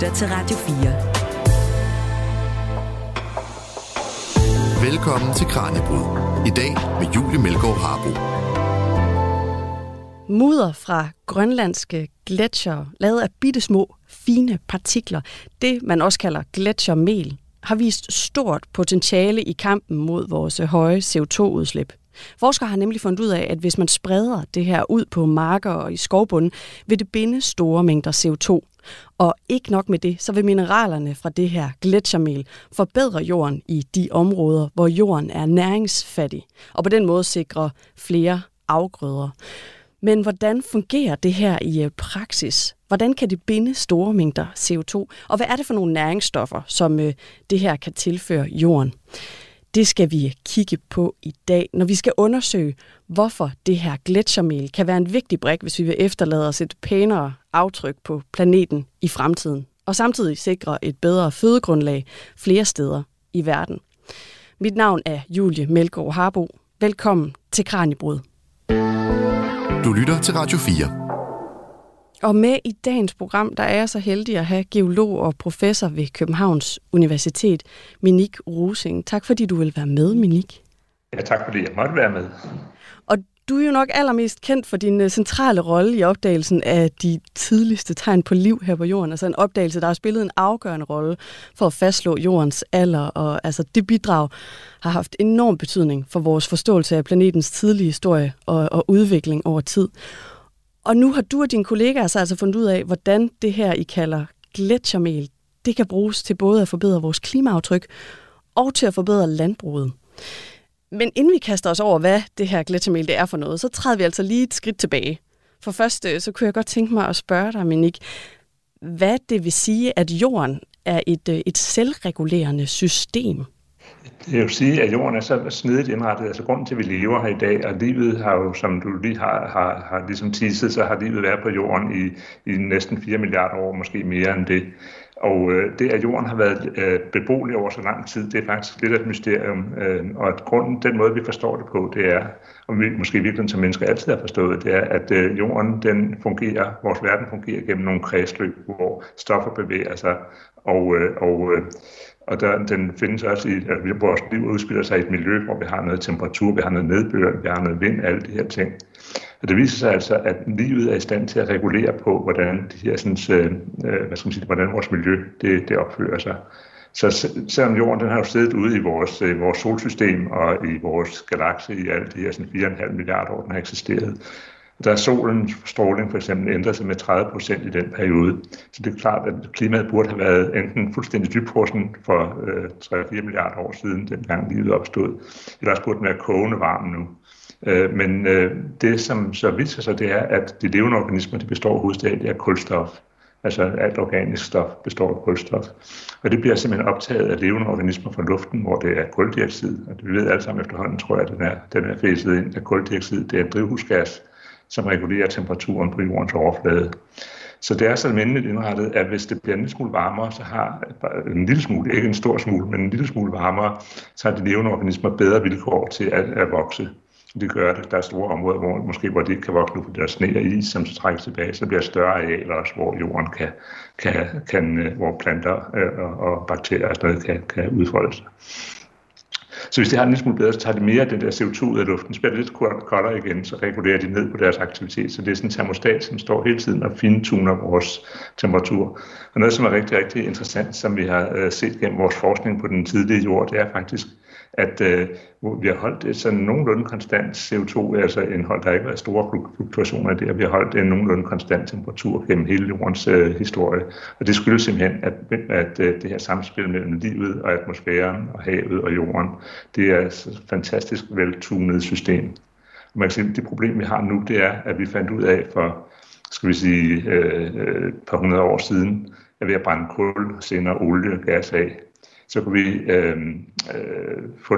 lytter til Radio 4. Velkommen til Kranjebrud. I dag med Julie Melgaard Harbo. Mudder fra grønlandske gletsjer, lavet af bittesmå, fine partikler, det man også kalder gletsjermel, har vist stort potentiale i kampen mod vores høje CO2-udslip. Forskere har nemlig fundet ud af, at hvis man spreder det her ud på marker og i skovbunden, vil det binde store mængder CO2. Og ikke nok med det, så vil mineralerne fra det her gletsjermel forbedre jorden i de områder, hvor jorden er næringsfattig, og på den måde sikre flere afgrøder. Men hvordan fungerer det her i øh, praksis? Hvordan kan det binde store mængder CO2? Og hvad er det for nogle næringsstoffer, som øh, det her kan tilføre jorden? Det skal vi kigge på i dag, når vi skal undersøge, hvorfor det her gletsjermel kan være en vigtig brik, hvis vi vil efterlade os et pænere aftryk på planeten i fremtiden, og samtidig sikre et bedre fødegrundlag flere steder i verden. Mit navn er Julie Melgaard Harbo. Velkommen til Kranjebrud. Du lytter til Radio 4. Og med i dagens program, der er jeg så heldig at have geolog og professor ved Københavns Universitet, Minik Rusing. Tak fordi du vil være med, Minik. Ja, tak fordi jeg måtte være med. Du er jo nok allermest kendt for din øh, centrale rolle i opdagelsen af de tidligste tegn på liv her på jorden. Altså en opdagelse, der har spillet en afgørende rolle for at fastslå jordens alder. Og altså det bidrag har haft enorm betydning for vores forståelse af planetens tidlige historie og, og udvikling over tid. Og nu har du og dine kollegaer så altså fundet ud af, hvordan det her, I kalder gletsjermel, det kan bruges til både at forbedre vores klimaaftryk og til at forbedre landbruget. Men inden vi kaster os over, hvad det her gletsjermel det er for noget, så træder vi altså lige et skridt tilbage. For først, øh, så kunne jeg godt tænke mig at spørge dig, Minik, hvad det vil sige, at jorden er et, øh, et selvregulerende system. Det vil sige, at jorden er så snedigt indrettet. Altså grunden til, at vi lever her i dag, og livet har jo, som du lige har, har, har ligesom teaset, så har livet været på jorden i, i næsten 4 milliarder år, måske mere end det. Og øh, det, at jorden har været øh, beboelig over så lang tid, det er faktisk lidt af et mysterium. Øh, og at grunden, den måde, vi forstår det på, det er, og vi måske virkelig som mennesker altid har forstået, det er, at øh, jorden den fungerer, vores verden fungerer gennem nogle kredsløb, hvor stoffer bevæger sig. Og, øh, og øh, og der, den findes også i, at vores liv udspiller sig i et miljø, hvor vi har noget temperatur, vi har noget nedbør, vi har noget vind, alle de her ting. Og det viser sig altså, at livet er i stand til at regulere på, hvordan, de her, sådan, øh, øh hvad skal man sige, hvordan vores miljø det, det opfører sig. Så selvom jorden den har jo siddet ude i vores, øh, vores solsystem og i vores galakse i alle de her sådan 4,5 milliarder år, den har eksisteret, der er solens stråling for eksempel ændret sig med 30 procent i den periode. Så det er klart, at klimaet burde have været enten fuldstændig dybfrossen for øh, 3-4 milliarder år siden, dengang livet opstod, eller også burde den være kogende varm nu. Øh, men øh, det, som så viser sig, det er, at de levende organismer de består hovedsageligt af kulstof. Altså alt organisk stof består af kulstof. Og det bliver simpelthen optaget af levende organismer fra luften, hvor det er kuldioxid. Og vi ved alle sammen efterhånden, tror jeg, at den er, den er fæset ind, af kuldioxid. det er en drivhusgas, som regulerer temperaturen på jordens overflade. Så det er så almindeligt indrettet, at hvis det bliver en lille smule varmere, så har en lille smule, ikke en stor smule, men en lille smule varmere, så har de levende organismer bedre vilkår til at, at vokse. Det gør det. Der er store områder, hvor, måske, hvor de ikke kan vokse nu, fordi der er sne og is, som så trækkes tilbage. Så bliver større arealer også, hvor jorden kan, kan, kan øh, hvor planter øh, og, og bakterier og sådan noget kan, kan udfolde sig. Så hvis de har en lille smule bedre, så tager de mere af den der CO2 ud af luften, spiller lidt koldere igen, så regulerer de ned på deres aktivitet. Så det er sådan en termostat, som står hele tiden og fintuner vores temperatur. Og noget, som er rigtig, rigtig interessant, som vi har øh, set gennem vores forskning på den tidlige jord, det er faktisk, at øh, vi har holdt et sådan nogenlunde konstant CO2, altså indhold, der har ikke været store fluktuationer i det, og vi har holdt en nogenlunde konstant temperatur gennem hele jordens øh, historie. Og det skyldes simpelthen, at, at øh, det her samspil mellem livet og atmosfæren og havet og jorden, det er et fantastisk veltunet system. Og man kan sige, at det problem, vi har nu, det er, at vi fandt ud af for, skal vi sige, øh, øh et par hundrede år siden, at ved at brænde kul, senere olie og gas af, så kunne vi øh, øh, få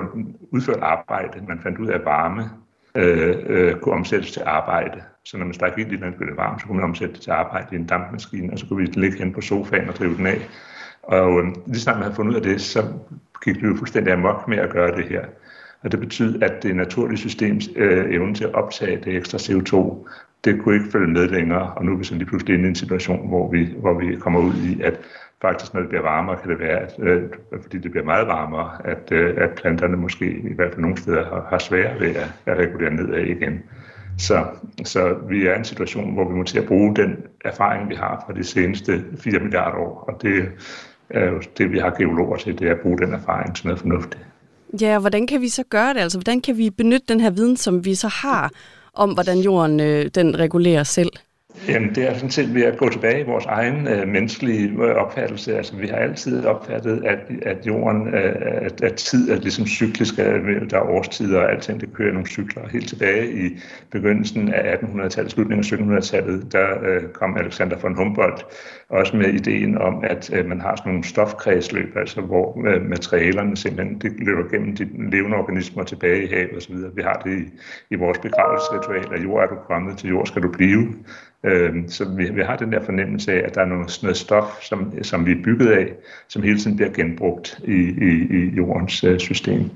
udført arbejde. Man fandt ud af, at varme øh, øh, kunne omsættes til arbejde. Så når man stak ind i den, blev det varmt, så kunne man omsætte det til arbejde i en dampmaskine, og så kunne vi ligge hen på sofaen og drive den af. Og øh, lige snart man havde fundet ud af det, så gik det jo fuldstændig amok med at gøre det her. Og det betyder, at det naturlige systems øh, evne til at optage det ekstra CO2, det kunne ikke følge med længere, og nu er vi så lige pludselig inde i en situation, hvor vi, hvor vi kommer ud i, at faktisk når det bliver varmere, kan det være, at, øh, fordi det bliver meget varmere, at, øh, at planterne måske i hvert fald nogle steder har, har svært ved at, at regulere nedad igen. Så, så vi er i en situation, hvor vi må til at bruge den erfaring, vi har fra de seneste 4 milliarder år, og det er jo det, vi har geologer til, det er at bruge den erfaring til noget fornuftigt. Ja, og hvordan kan vi så gøre det? Altså, hvordan kan vi benytte den her viden, som vi så har, om hvordan jorden øh, den regulerer selv? Jamen, det er sådan set ved at gå tilbage i vores egen øh, menneskelige øh, opfattelse. Altså, vi har altid opfattet, at, at jorden, øh, at, at tid er ligesom cyklisk, øh, at der er årstider og alting, det kører nogle cykler. Helt tilbage i begyndelsen af 1800-tallet, slutningen af 1700-tallet, der øh, kom Alexander von Humboldt også med ideen om, at øh, man har sådan nogle stofkredsløb, altså hvor øh, materialerne simpelthen de løber gennem de levende organismer tilbage i havet osv. Vi har det i, i vores begravelsesritual, at jord er du kommet, til jord skal du blive. Øh, så vi, vi har den der fornemmelse af, at der er noget, noget stof, som, som vi er bygget af, som hele tiden bliver genbrugt i, i, i jordens øh, system.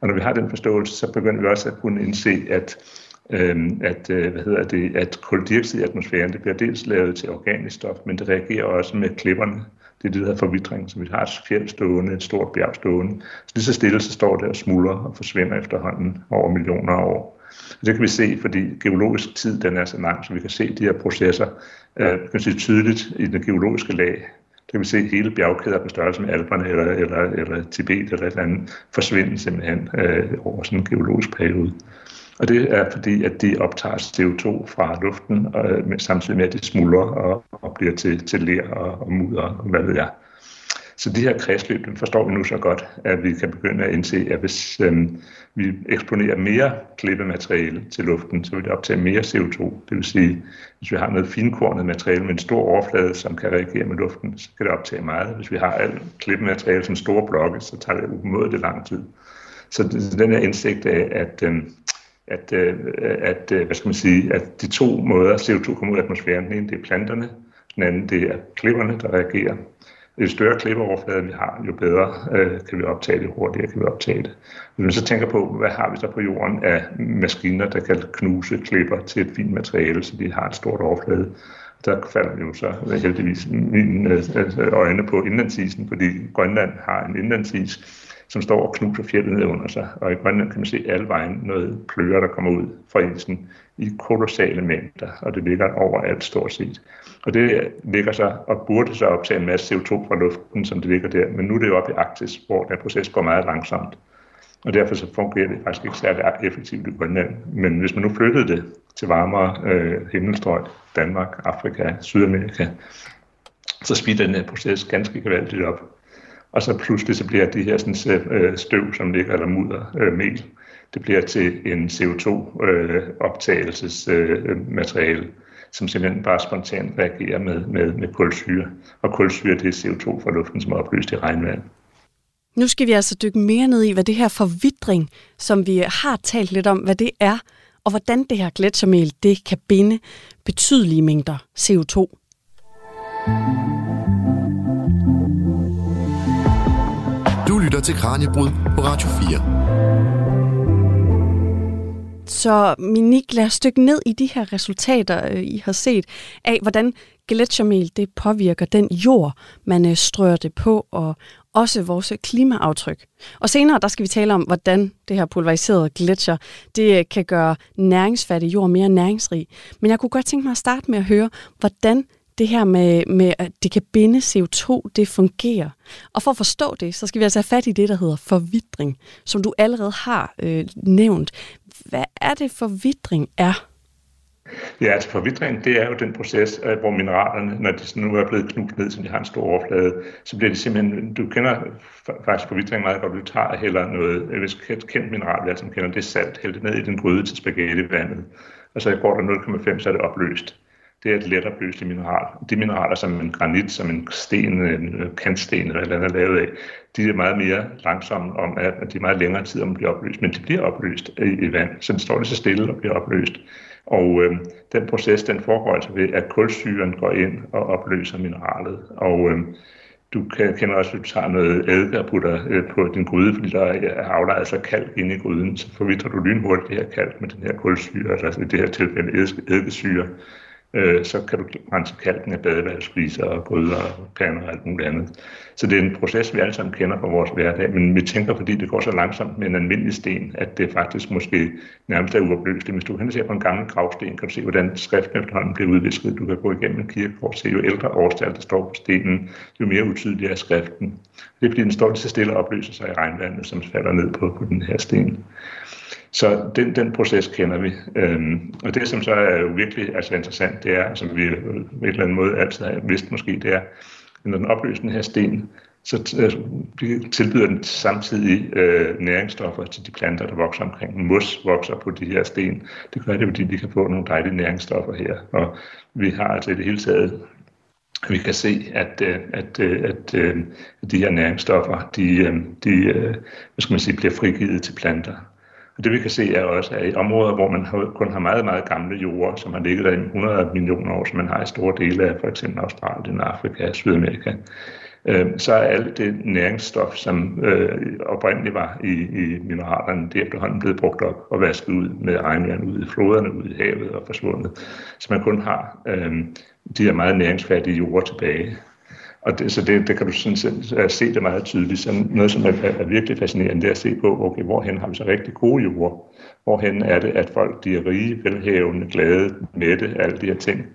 Og når vi har den forståelse, så begynder vi også at kunne indse, at øh, at, øh, hvad hedder det, at koldioxid i atmosfæren det bliver dels lavet til organisk stof, men det reagerer også med klipperne. Det er det, der hedder forvidring, Så vi har et fjeld stående, et stort bjerg stående. Så lige så stille, så står det og smuldrer og forsvinder efterhånden over millioner af år. Og det kan vi se, fordi geologisk tid den er så lang, så vi kan se de her processer øh, kan se tydeligt i det geologiske lag. Det kan vi se hele bjergkæder på størrelse med Alperne eller, eller, eller Tibet eller et eller andet forsvinde simpelthen øh, over sådan en geologisk periode. Og det er fordi, at de optager CO2 fra luften, og, øh, samtidig med, at de smuldrer og, og bliver til, til ler og, og mudder, og hvad ved jeg. Så de her kredsløb, dem forstår vi nu så godt, at vi kan begynde at indse, at hvis øhm, vi eksponerer mere klippemateriale til luften, så vil det optage mere CO2. Det vil sige, hvis vi har noget finkornet materiale med en stor overflade, som kan reagere med luften, så kan det optage meget. Hvis vi har alt klippemateriale som store blokke, så tager det umådeligt lang tid. Så den her indsigt af, at, øhm, at, øh, at, øh, hvad skal man sige, at de to måder CO2 kommer ud af atmosfæren, den ene det er planterne, den anden det er klipperne, der reagerer. Jo større klippeoverflade vi har, jo bedre øh, kan vi optage det, hurtigere kan vi optage det. Hvis man så tænker på, hvad har vi så på jorden af maskiner, der kan knuse klipper til et fint materiale, så de har et stort overflade, der falder jo så øh, heldigvis mine øh, øjne på indlandsisen, fordi Grønland har en indlandsis, som står og knuser fjellet ned under sig. Og i Grønland kan man se alle vejen noget pløre, der kommer ud fra isen i kolossale mængder, og det ligger overalt stort set. Og det ligger så og burde så optage en masse CO2 fra luften, som det ligger der, men nu er det jo oppe i Arktis, hvor den proces går meget langsomt. Og derfor så fungerer det faktisk ikke særlig effektivt i Grønland. Men hvis man nu flyttede det til varmere øh, himmelstrøg, Danmark, Afrika, Sydamerika, så speeder den her proces ganske gevaldigt op og så pludselig så bliver de her sådan, øh, støv, som ligger, eller mudder, øh, mel, det bliver til en CO2-optagelsesmateriale, øh, som simpelthen bare spontant reagerer med, med, med kulsyre. Og kulsyre, det er CO2 fra luften, som er opløst i regnvand. Nu skal vi altså dykke mere ned i, hvad det her forvidring, som vi har talt lidt om, hvad det er, og hvordan det her gletsjermel, det kan binde betydelige mængder CO2. lytter til Kranjebrud på Radio 4. Så Minik, lad os dykke ned i de her resultater, øh, I har set, af hvordan gletsjermel det påvirker den jord, man øh, strør det på, og også vores klimaaftryk. Og senere der skal vi tale om, hvordan det her pulveriserede gletsjer, det øh, kan gøre næringsfattig jord mere næringsrig. Men jeg kunne godt tænke mig at starte med at høre, hvordan det her med, med, at det kan binde CO2, det fungerer. Og for at forstå det, så skal vi altså have fat i det, der hedder forvidring, som du allerede har øh, nævnt. Hvad er det, forvidring er? Ja, altså forvidring, det er jo den proces, hvor mineralerne, når de nu er blevet knust ned, så de har en stor overflade, så bliver det simpelthen, du kender faktisk forvidring meget godt, du tager heller noget, hvis hvis kendt mineral, vi som kender det salt, hælder det ned i den gryde til spaghetti-vandet, og så går der 0,5, så er det opløst det er et let opløseligt mineral. De mineraler, som en granit, som en sten, en øh, kantsten eller andet er lavet af, de er meget mere langsomme om, at de er meget længere tid om at blive opløst, men de bliver opløst i, i vand, så den står lige så stille og bliver opløst. Og øh, den proces, den foregår altså ved, at kulsyren går ind og opløser mineralet. Og øh, Du kender også, at du tager noget eddike og putter øh, på din gryde, fordi der er aflejret sig kalk inde i gryden, så forvitrer du lynhurtigt det her kalk med den her kulsyre, altså i det her tilfælde eddikesyre øh, så kan du rense kalken af badeværelsesfliser og gryder og pander og alt muligt andet. Så det er en proces, vi alle sammen kender fra vores hverdag, men vi tænker, fordi det går så langsomt med en almindelig sten, at det faktisk måske nærmest er uopløseligt. Hvis du hen ser på en gammel gravsten, kan du se, hvordan skriften efterhånden bliver udvisket. Du kan gå igennem en kirkegård og se, jo ældre årstal der står på stenen, jo mere utydelig er skriften. Det er fordi, den står lige så stille og opløser sig i regnvandet, som falder ned på, på den her sten. Så den, den proces kender vi. Øhm, og det, som så er jo virkelig altså interessant, det er, som vi på en eller anden måde altid har vidst måske, det er, at når den opløser den her sten, så øh, tilbyder den samtidig øh, næringsstoffer til de planter, der vokser omkring. Mos vokser på de her sten. Det gør det, fordi de kan få nogle dejlige næringsstoffer her. Og vi har altså i det hele taget vi kan se, at, øh, at, øh, at, at, at de her næringsstoffer, de, de hvad skal man sige, bliver frigivet til planter. Og det vi kan se er også, at i områder, hvor man kun har meget, meget gamle jorder, som har ligget der i 100 millioner år, som man har i store dele af for eksempel Australien, Afrika og Sydamerika, øh, så er alt det næringsstof, som øh, oprindeligt var i, i mineralerne, det er efterhånden blevet brugt op og vasket ud med regnvand ud i floderne, ud i havet og forsvundet. Så man kun har øh, de her meget næringsfattige jorder tilbage. Og det, så det, det kan du sådan set øh, se det meget tydeligt. Så noget, som er, er virkelig fascinerende, det er at se på, okay, hvorhen har vi så rigtig gode jord? Hvorhen er det, at folk de er rige, velhavende, glade, mætte, alle de her ting?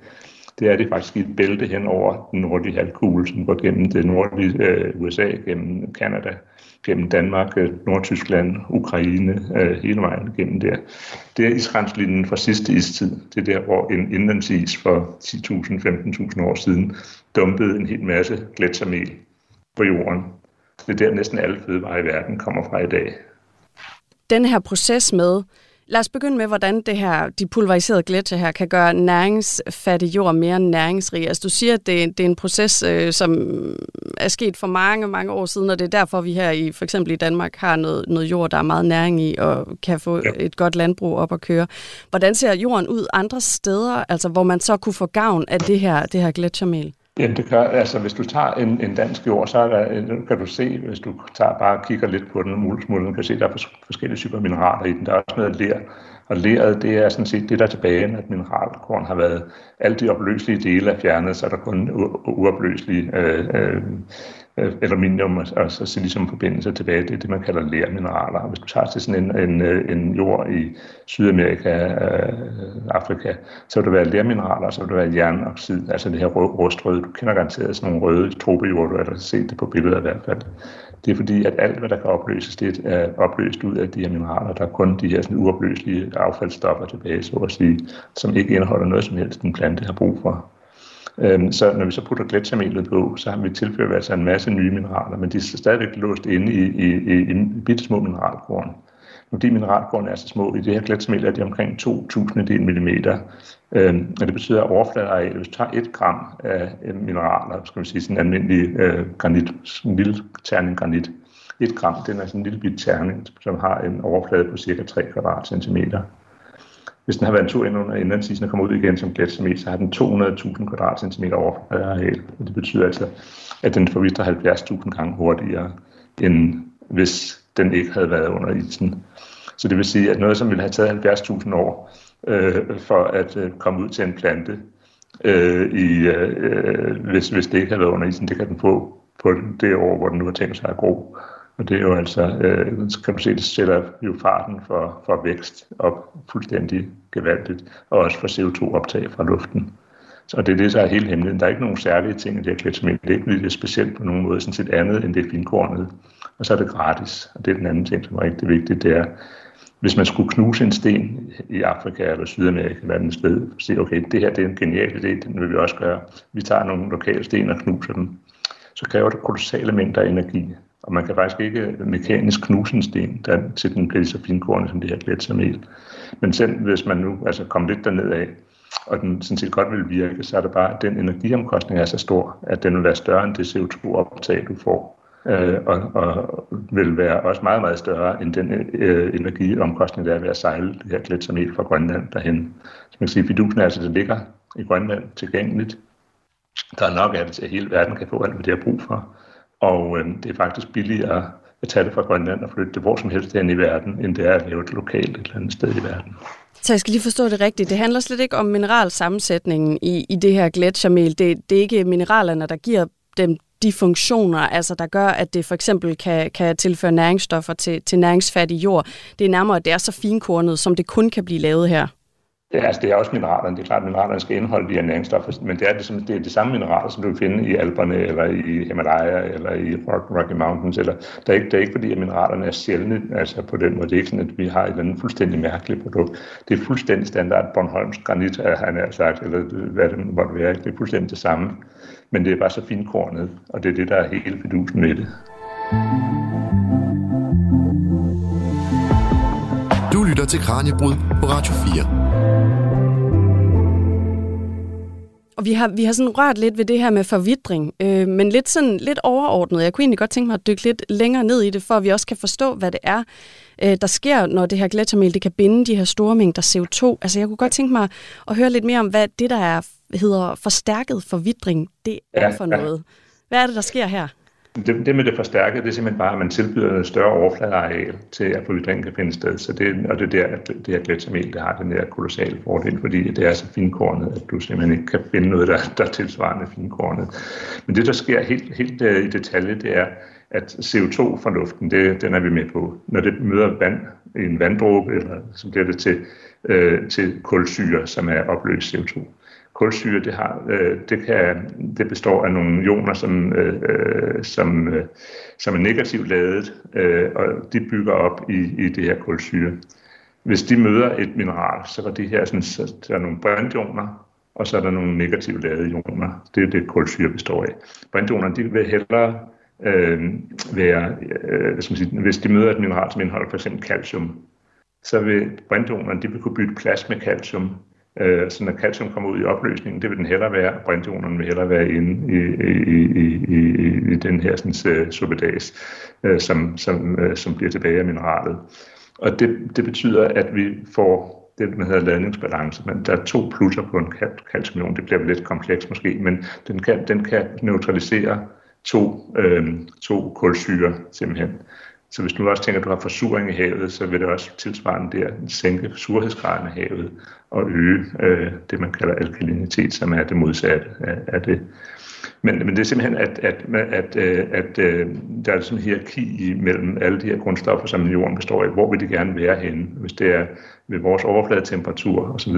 Det er det faktisk i et bælte hen over den nordlige halvkugle, som går gennem det nordlige øh, USA, gennem Kanada, gennem Danmark, øh, Nordtyskland, Ukraine, øh, hele vejen gennem der. Det er isrenslinjen fra sidste istid. Det er der, hvor en indlandsis for 10.000-15.000 år siden dumpede en hel masse gletsjermel på jorden. Det er der næsten alle fødevarer i verden kommer fra i dag. Den her proces med Lad os begynde med, hvordan det her, de pulveriserede gletsjer her kan gøre næringsfattig jord mere næringsrig. Altså du siger, at det, det er en proces, øh, som er sket for mange, mange år siden, og det er derfor, vi her i for eksempel i Danmark har noget, noget jord, der er meget næring i, og kan få ja. et godt landbrug op at køre. Hvordan ser jorden ud andre steder, altså hvor man så kunne få gavn af det her, det her gletsjermel? Jamen det gør, altså hvis du tager en, en dansk jord, så er der, kan du se, hvis du tager bare kigger lidt på den muldesmulden, kan se, at der er forskellige typer mineraler i den. Der er også noget ler, og leret, det er sådan set det, der er tilbage, at mineralkorn har været, alle de opløselige dele er fjernet, så er der kun uopløselige øh, øh, aluminium og, og så silicium forbindelser tilbage. Det er det, man kalder lermineraler. Hvis du tager til sådan en, en, en jord i Sydamerika, øh, Afrika, så vil der være lermineraler, så vil der være jernoxid, altså det her rustrøde. Du kender garanteret sådan nogle røde tropejord, du har set det på billeder i hvert fald. Det er fordi, at alt, hvad der kan opløses, det er opløst ud af de her mineraler. Der er kun de her sådan uopløselige affaldsstoffer tilbage, så at sige, som ikke indeholder noget som helst, den plante har brug for. Øhm, så når vi så putter gletsjermelet på, så har vi tilført altså en masse nye mineraler, men de er stadigvæk låst inde i, i, i, i bitte små mineralkorn. Når de mineralkorn er så små, i det her gletsjermel er de omkring 2.000 del millimeter. Øhm, og det betyder, at overfladearealet, hvis du tager 1 gram af mineraler, skal vi sige sådan en almindelig øh, granit, en lille terning granit, 1 gram, den er sådan en lille bit terning, som har en overflade på cirka 3 kvadratcentimeter. Hvis den har været en tur ind under indlandsisen og kommer ud igen som gletsjermel, så har den 200.000 kvadratcentimeter overfladeareal. Øh, og det betyder altså, at den forvister 70.000 gange hurtigere, end hvis den ikke havde været under isen. Så det vil sige, at noget, som ville have taget 70.000 år øh, for at øh, komme ud til en plante, øh, i, øh, øh, hvis, hvis det ikke havde været under isen, det kan den få på det år, hvor den nu har tænkt sig at gro. Og det er jo altså, øh, kan man se, det sætter jo farten for, for vækst op fuldstændig gevaldigt, og også for CO2-optag fra luften. Så det er det, der er hele hemmeligheden. Der er ikke nogen særlige ting i det her klipsmel. Det er ikke det specielt på nogen måde, sådan set andet end det finkornet. Og så er det gratis. Og det er den anden ting, som er rigtig vigtigt, det er, hvis man skulle knuse en sten i Afrika eller Sydamerika eller andet sted, og sige, okay, det her det er en genial idé, den vil vi også gøre. Vi tager nogle lokale sten og knuser dem. Så kræver det kolossale mængder af energi. Og man kan faktisk ikke mekanisk knuse en sten, der, til den bliver så finkornet som det her gletsjermel. Men selv hvis man nu altså kom lidt derned af, og den sådan set godt vil virke, så er det bare, at den energiomkostning er så stor, at den vil være større end det CO2-optag, du får øh, og, og vil være også meget, meget større end den øh, energiomkostning, der er ved at sejle det her gletsjermel fra Grønland derhen. Så man kan sige, at fidusen altså, det ligger i Grønland tilgængeligt. Der er nok af det til, at hele verden kan få alt, hvad det har brug for. Og øh, det er faktisk billigere at tage det fra Grønland og flytte det hvor som helst hen i verden, end det er at lave det lokalt et eller andet sted i verden. Så jeg skal lige forstå det rigtigt. Det handler slet ikke om mineralsammensætningen i, i det her gletsjermel. Det, det er ikke mineralerne, der giver dem de funktioner, altså der gør, at det for eksempel kan, kan tilføre næringsstoffer til, til næringsfattig jord. Det er nærmere, at det er så finkornet, som det kun kan blive lavet her. Det er, altså det er også mineralerne. Det er klart, at mineralerne skal indeholde de her næringsstoffer, men det er, det, det er de samme mineraler, som du kan finde i Alperne, eller i Himalaya, eller i Rocky Mountains. Eller, det, er ikke, det er ikke fordi, at mineralerne er sjældne, altså på den måde. Det er ikke sådan, at vi har et eller andet fuldstændig mærkeligt produkt. Det er fuldstændig standard Bornholms granit, han har sagt, eller hvad det måtte være. Det er fuldstændig det samme, men det er bare så finkornet, og det er det, der er hele fidusen med det. Du lytter til Kranjebrud på Radio 4. Og vi har, vi har sådan rørt lidt ved det her med forvidring, øh, men lidt, sådan, lidt overordnet. Jeg kunne egentlig godt tænke mig at dykke lidt længere ned i det, for at vi også kan forstå, hvad det er, øh, der sker, når det her gletsjermel det kan binde de her store mængder CO2. Altså jeg kunne godt tænke mig at høre lidt mere om, hvad det, der er, hedder forstærket forvidring, det er ja, for noget. Hvad er det, der sker her? Det, det med det forstærkede, det er simpelthen bare, at man tilbyder en større overfladeareal til, at forvidringen kan finde sted. Så det, og det er der, at det her gletsjermel, det har den her kolossale fordel, fordi det er så finkornet, at du simpelthen ikke kan finde noget, der, der er tilsvarende finkornet. Men det, der sker helt, helt uh, i detalje, det er, at CO2 fra luften, det, den er vi med på. Når det møder vand i en vanddråbe, eller så bliver det til, uh, til kulsyre, som er opløst CO2 kulsyre, det, har, øh, det, kan, det består af nogle ioner, som, øh, øh, som, øh, som er negativt ladet, øh, og de bygger op i, i det her kulsyre. Hvis de møder et mineral, så er de her sådan, så der er nogle brintioner, og så er der nogle negativt ladede ioner. Det er det, kulsyre består af. Brintionerne, de vil hellere øh, være, øh, hvad skal man sige, hvis de møder et mineral, som indeholder f.eks. calcium, så vil brændionerne de vil kunne bytte plads med calcium øh, så når calcium kommer ud i opløsningen, det vil den hellere være, og brintionerne vil hellere være inde i, i, i, i, i den her sådan, uh, øh, suppedas, uh, øh, som, som, uh, som bliver tilbage af mineralet. Og det, det betyder, at vi får det, man hedder ladningsbalance, men der er to plusser på en calciumion. Det bliver lidt kompleks måske, men den kan, den kan neutralisere to, øh, to kulsyre simpelthen. Så hvis du også tænker, at du har forsuring i havet, så vil det også tilsvarende der sænke surhedsgraden af havet og øge øh, det, man kalder alkalinitet, som er det modsatte af, af det. Men, men det er simpelthen, at, at, at, øh, at, at der er sådan en hierarki mellem alle de her grundstoffer, som jorden består af. Hvor vil de gerne være henne? Hvis det er ved vores overfladetemperatur osv.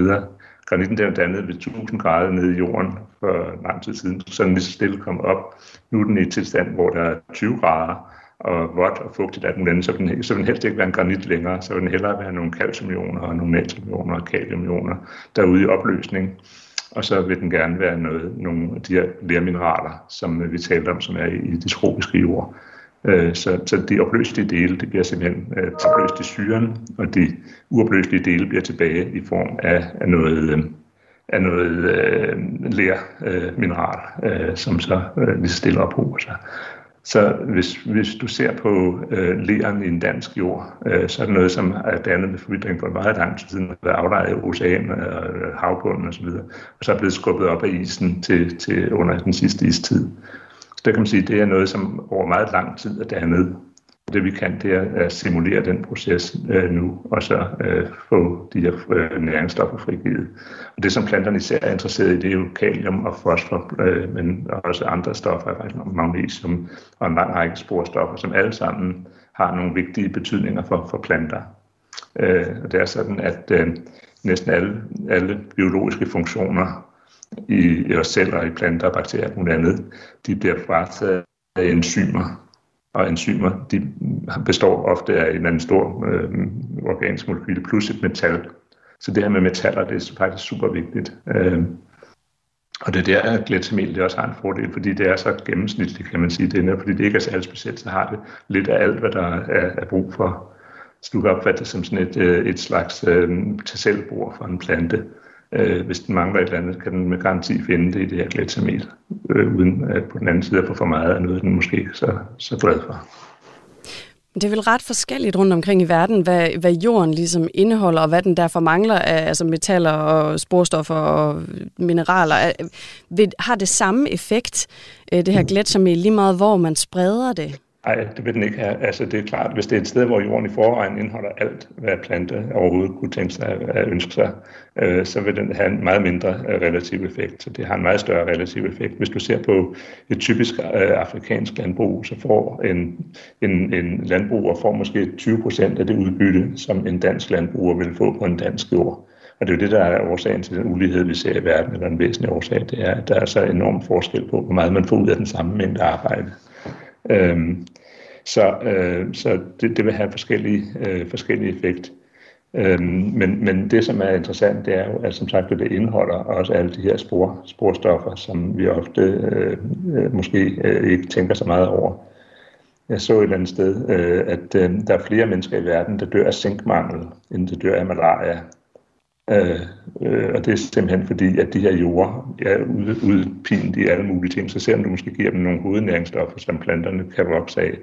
Granitten der er dannet ved 1000 grader nede i jorden for lang tid siden, så den lige så stille kom op. Nu er den i et tilstand, hvor der er 20 grader, og vådt og fugtigt af den anden, så vil den, så vil den helst ikke være en granit længere, så vil den hellere være nogle calciumioner og nogle natriumioner og kaliumioner, derude i opløsning. Og så vil den gerne være noget, nogle af de her lermineraler, som øh, vi talte om, som er i det tropiske jord. Øh, så, så de opløselige dele, det bliver simpelthen øh, opløst i syren, og de uopløselige dele bliver tilbage i form af, af noget, øh, af noget øh, lærmineral, øh, øh, som så øh, lige stille ophober sig. Så hvis, hvis du ser på øh, leren i en dansk jord, øh, så er det noget, som er dannet med forvidring for meget lang tid siden, været aflejet i ocean og øh, havbunden osv., og, og så er blevet skubbet op af isen til, til under den sidste istid. Så der kan man sige, at det er noget, som over meget lang tid er dannet det vi kan, det er at simulere den proces øh, nu, og så øh, få de her øh, næringsstoffer frigivet. Og det, som planterne især er interesseret i, det er jo kalium og fosfor, øh, men også andre stoffer, faktisk magnesium og en lang række sporstoffer, som alle sammen har nogle vigtige betydninger for, for planter. Øh, og det er sådan, at øh, næsten alle, alle biologiske funktioner i, i os selv og i planter, bakterier og andet, de bliver frataget af enzymer, og enzymer, de består ofte af en eller anden stor øh, organisk molekyle plus et metal. Så det her med metaller, det er faktisk super vigtigt. Øh, og det er der, at gletsjermel det også har en fordel, fordi det er så gennemsnitligt, kan man sige. Det er, fordi det ikke er særlig specielt, så har det lidt af alt, hvad der er, er brug for. Så du kan opfatte det som sådan et, øh, et slags øh, til for en plante. Øh, hvis den mangler et eller andet, kan den med garanti finde det i det her gletsjermel, øh, uden at på den anden side at få for meget af noget, den måske ikke så, så glad for. Det er vel ret forskelligt rundt omkring i verden, hvad, hvad jorden ligesom indeholder, og hvad den derfor mangler af altså metaller og sporstoffer og mineraler. Har det samme effekt, øh, det her gletsjermel, lige meget hvor man spreder det? Nej, det vil den ikke have. Altså, det er klart, hvis det er et sted, hvor jorden i forvejen indeholder alt, hvad plante overhovedet kunne tænke sig at ønske sig, øh, så vil den have en meget mindre øh, relativ effekt. Så det har en meget større relativ effekt. Hvis du ser på et typisk øh, afrikansk landbrug, så får en, en, en landbruger får måske 20 procent af det udbytte, som en dansk landbruger vil få på en dansk jord. Og det er jo det, der er årsagen til den ulighed, vi ser i verden, eller en væsentlig årsag, det er, at der er så enorm forskel på, hvor meget man får ud af den samme mængde arbejde. Øhm, så øh, så det, det vil have forskellige, øh, forskellige effekt. Øhm, men, men det, som er interessant, det er jo, at som sagt, at det indeholder også alle de her spor, sporstoffer, som vi ofte øh, øh, måske øh, ikke tænker så meget over. Jeg så et eller andet sted, øh, at øh, der er flere mennesker i verden, der dør af zinkmangel, end der dør af malaria. Øh, øh, og det er simpelthen fordi, at de her jorder er udpint i alle mulige ting. Så selvom du måske giver dem nogle hovednæringsstoffer, som planterne kan vokse af,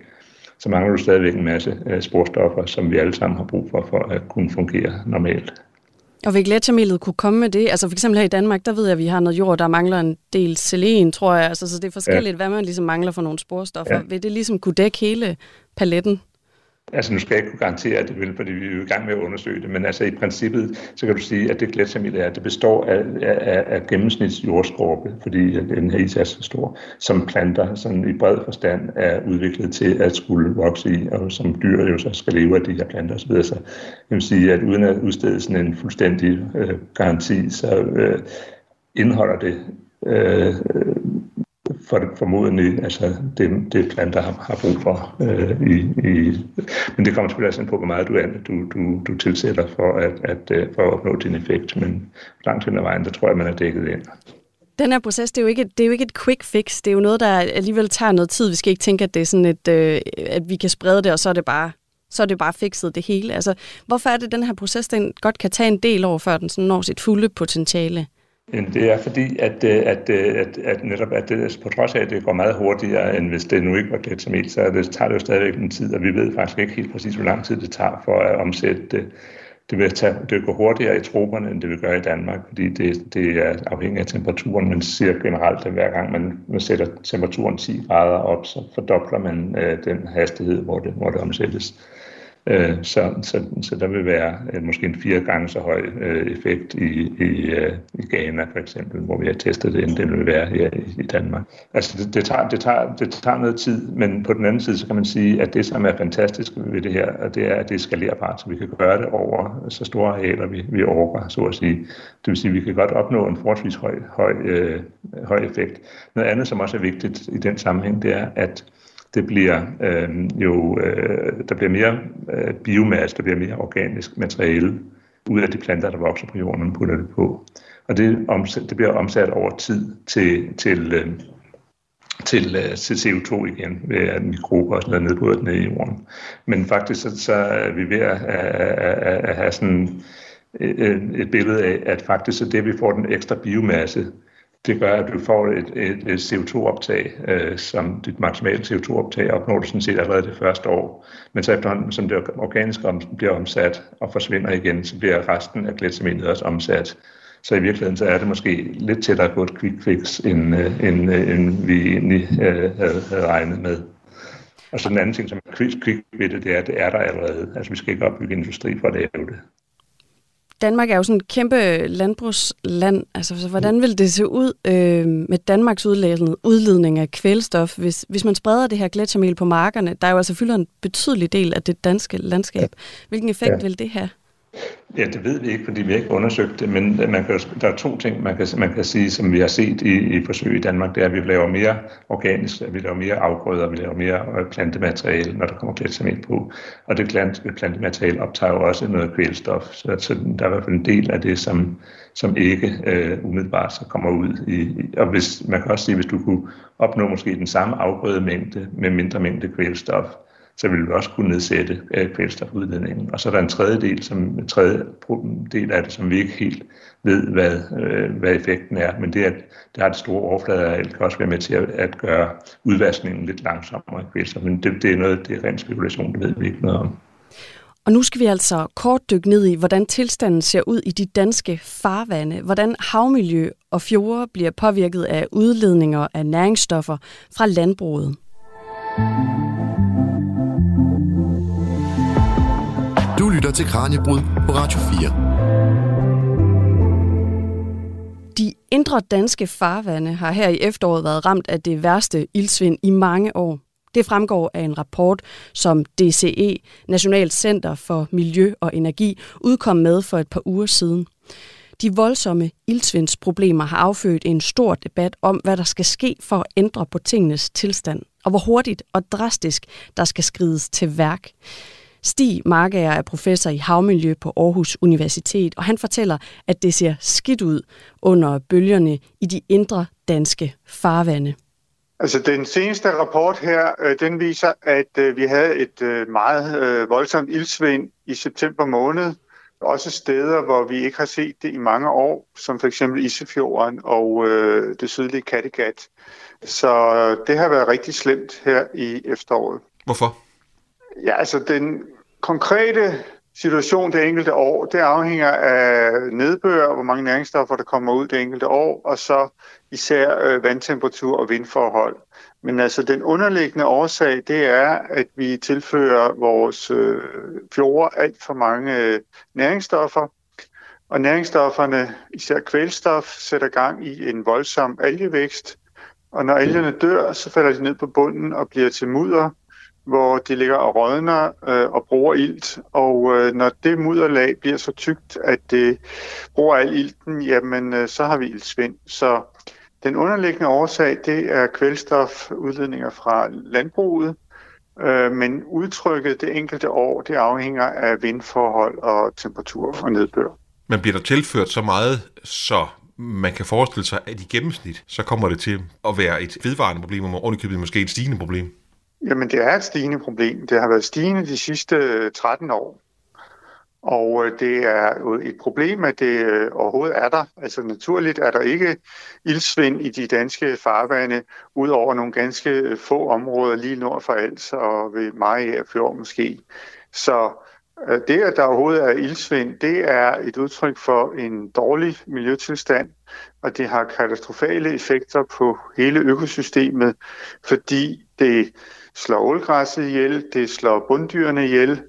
så mangler du stadigvæk en masse øh, sporstoffer, som vi alle sammen har brug for, for at kunne fungere normalt. Og vil gletsjermelet kunne komme med det? Altså for eksempel her i Danmark, der ved jeg, at vi har noget jord, der mangler en del selen, tror jeg. Altså, så det er forskelligt, ja. hvad man ligesom mangler for nogle sporstoffer. Ja. Vil det ligesom kunne dække hele paletten? Altså nu skal jeg ikke kunne garantere, at det vil, fordi vi er jo i gang med at undersøge det, men altså i princippet, så kan du sige, at det gletsjermiddel er, det består af, af, af gennemsnitsjordskorpe, fordi den her is er så stor, som planter sådan i bred forstand er udviklet til at skulle vokse i, og som dyr jo så skal leve af de her planter osv. Så jeg vil sige, at uden at udstede sådan en fuldstændig øh, garanti, så øh, indeholder det øh, for det formodentlig, altså det, det planter har, har brug for. Øh, i, i, men det kommer selvfølgelig også på, hvor meget du, du, du, du tilsætter for at, at, øh, for at opnå din effekt, men langt hen ad vejen, der tror jeg, man er dækket ind. Den her proces, det er, jo ikke, det er jo ikke et quick fix. Det er jo noget, der alligevel tager noget tid. Vi skal ikke tænke, at det er sådan et, øh, at vi kan sprede det, og så er det bare så er det bare fikset det hele. Altså, hvorfor er det, den her proces, den godt kan tage en del år, før den sådan når sit fulde potentiale? Det er fordi, at, øh, at, øh, at, at netop at det, på trods af, at det går meget hurtigere, end hvis det nu ikke var glytamid, så det, tager det jo stadigvæk en tid, og vi ved faktisk ikke helt præcis, hvor lang tid det tager for at omsætte det. Det vil, tage, det vil gå hurtigere i troberne, end det vil gøre i Danmark, fordi det, det er afhængigt af temperaturen. Man siger generelt, at hver gang man, man sætter temperaturen 10 grader op, så fordobler man øh, den hastighed, hvor det, hvor det omsættes. Øh, så, så, så der vil være øh, måske en fire gange så høj øh, effekt i, i, øh, i Ghana for eksempel, hvor vi har testet det, end det vil være her i, i Danmark. Altså det, det, tager, det, tager, det tager noget tid, men på den anden side, så kan man sige, at det, som er fantastisk ved det her, det er, at det er skalerbart, så vi kan gøre det over så store arealer, vi, vi overgår, så at sige. Det vil sige, at vi kan godt opnå en forholdsvis høj, høj, øh, høj effekt. Noget andet, som også er vigtigt i den sammenhæng, det er, at det bliver øh, jo, øh, der bliver mere øh, biomasse, der bliver mere organisk materiale ud af de planter, der vokser på jorden, man putter det på. Og det, omsat, det bliver omsat over tid til, til, øh, til, øh, til CO2 igen, ved at mikrober og sådan noget nedbryder ned i jorden. Men faktisk så, så er vi ved at, at, at, at have sådan et, et billede af, at faktisk så det, vi får den ekstra biomasse, det gør, at du får et, et, et CO2-optag, øh, som dit maksimale CO2-optag opnår du sådan set allerede det første år. Men så efterhånden, som det organiske om, bliver omsat og forsvinder igen, så bliver resten af gletsaminet også omsat. Så i virkeligheden så er det måske lidt tættere på et quick fix, end, øh, end, øh, end vi egentlig øh, havde, havde regnet med. Og så den anden ting, som er quick, quick ved det, det er, at det er der allerede. Altså vi skal ikke opbygge industri for at lave det. Danmark er jo sådan et kæmpe landbrugsland. Altså, så hvordan vil det se ud øh, med Danmarks udledning af kvælstof, hvis, hvis man spreder det her gletsjermel på markerne? Der er jo altså fylder en betydelig del af det danske landskab. Hvilken effekt ja. vil det have? Ja, det ved vi ikke, fordi vi har ikke undersøgt det, men man kan, der er to ting, man kan, man kan sige, som vi har set i, i forsøg i Danmark, det er, at vi laver mere organisk, at vi laver mere afgrøder, vi laver mere øh, plantemateriale, når der kommer glædsamel på. Og det plantemateriale optager jo også noget kvælstof, så, så der er i hvert fald en del af det, som, som ikke øh, umiddelbart så kommer ud. I, og hvis, man kan også sige, hvis du kunne opnå måske den samme afgrødemængde med mindre mængde kvælstof, så vil vi også kunne nedsætte øh, kvælstofudledningen. Og så er der en tredje del, som, en tredje del af det, som vi ikke helt ved, hvad, øh, hvad effekten er. Men det, at det har det store overfladeareal, kan også være med til at, at gøre udvaskningen lidt langsommere kvælstof. Men det, det er noget, det er ren spekulation, det ved vi ikke noget om. Og nu skal vi altså kort dykke ned i, hvordan tilstanden ser ud i de danske farvande, hvordan havmiljø og fjorde bliver påvirket af udledninger af næringsstoffer fra landbruget. Mm. Lytter til Kranjebrud på Radio 4. De indre danske farvande har her i efteråret været ramt af det værste ildsvind i mange år. Det fremgår af en rapport, som DCE, Nationalt Center for Miljø og Energi, udkom med for et par uger siden. De voldsomme ildsvindsproblemer har affødt en stor debat om, hvad der skal ske for at ændre på tingenes tilstand, og hvor hurtigt og drastisk der skal skrides til værk. Stig Markager er professor i havmiljø på Aarhus Universitet, og han fortæller, at det ser skidt ud under bølgerne i de indre danske farvande. Altså den seneste rapport her, øh, den viser, at øh, vi havde et øh, meget voldsomt ildsvind i september måned. Også steder, hvor vi ikke har set det i mange år, som for eksempel Isefjorden og det sydlige Kattegat. Så det har været rigtig slemt her i efteråret. Hvorfor? Ja, altså den konkrete situation det enkelte år, det afhænger af nedbør, hvor mange næringsstoffer, der kommer ud det enkelte år, og så især øh, vandtemperatur og vindforhold. Men altså den underliggende årsag, det er, at vi tilfører vores øh, fjorde alt for mange øh, næringsstoffer, og næringsstofferne, især kvælstof, sætter gang i en voldsom algevækst, og når algerne dør, så falder de ned på bunden og bliver til mudder, hvor de ligger og rådner øh, og bruger ilt. Og øh, når det mudderlag bliver så tykt, at det bruger al ilten, jamen øh, så har vi iltsvind. Så den underliggende årsag, det er kvælstofudledninger fra landbruget, øh, men udtrykket det enkelte år, det afhænger af vindforhold og temperatur og nedbør. Men bliver der tilført så meget, så man kan forestille sig, at i gennemsnit, så kommer det til at være et vedvarende problem, og ovenikøbet måske et stigende problem? Jamen, det er et stigende problem. Det har været stigende de sidste øh, 13 år. Og øh, det er jo et problem, at det øh, overhovedet er der. Altså naturligt er der ikke ildsvind i de danske farvande, udover nogle ganske få områder lige nord for Als og ved Maja Fjord måske. Så det, at der overhovedet er ildsvind, det er et udtryk for en dårlig miljøtilstand, og det har katastrofale effekter på hele økosystemet, fordi det slår ålgræsset ihjel, det slår bunddyrene ihjel.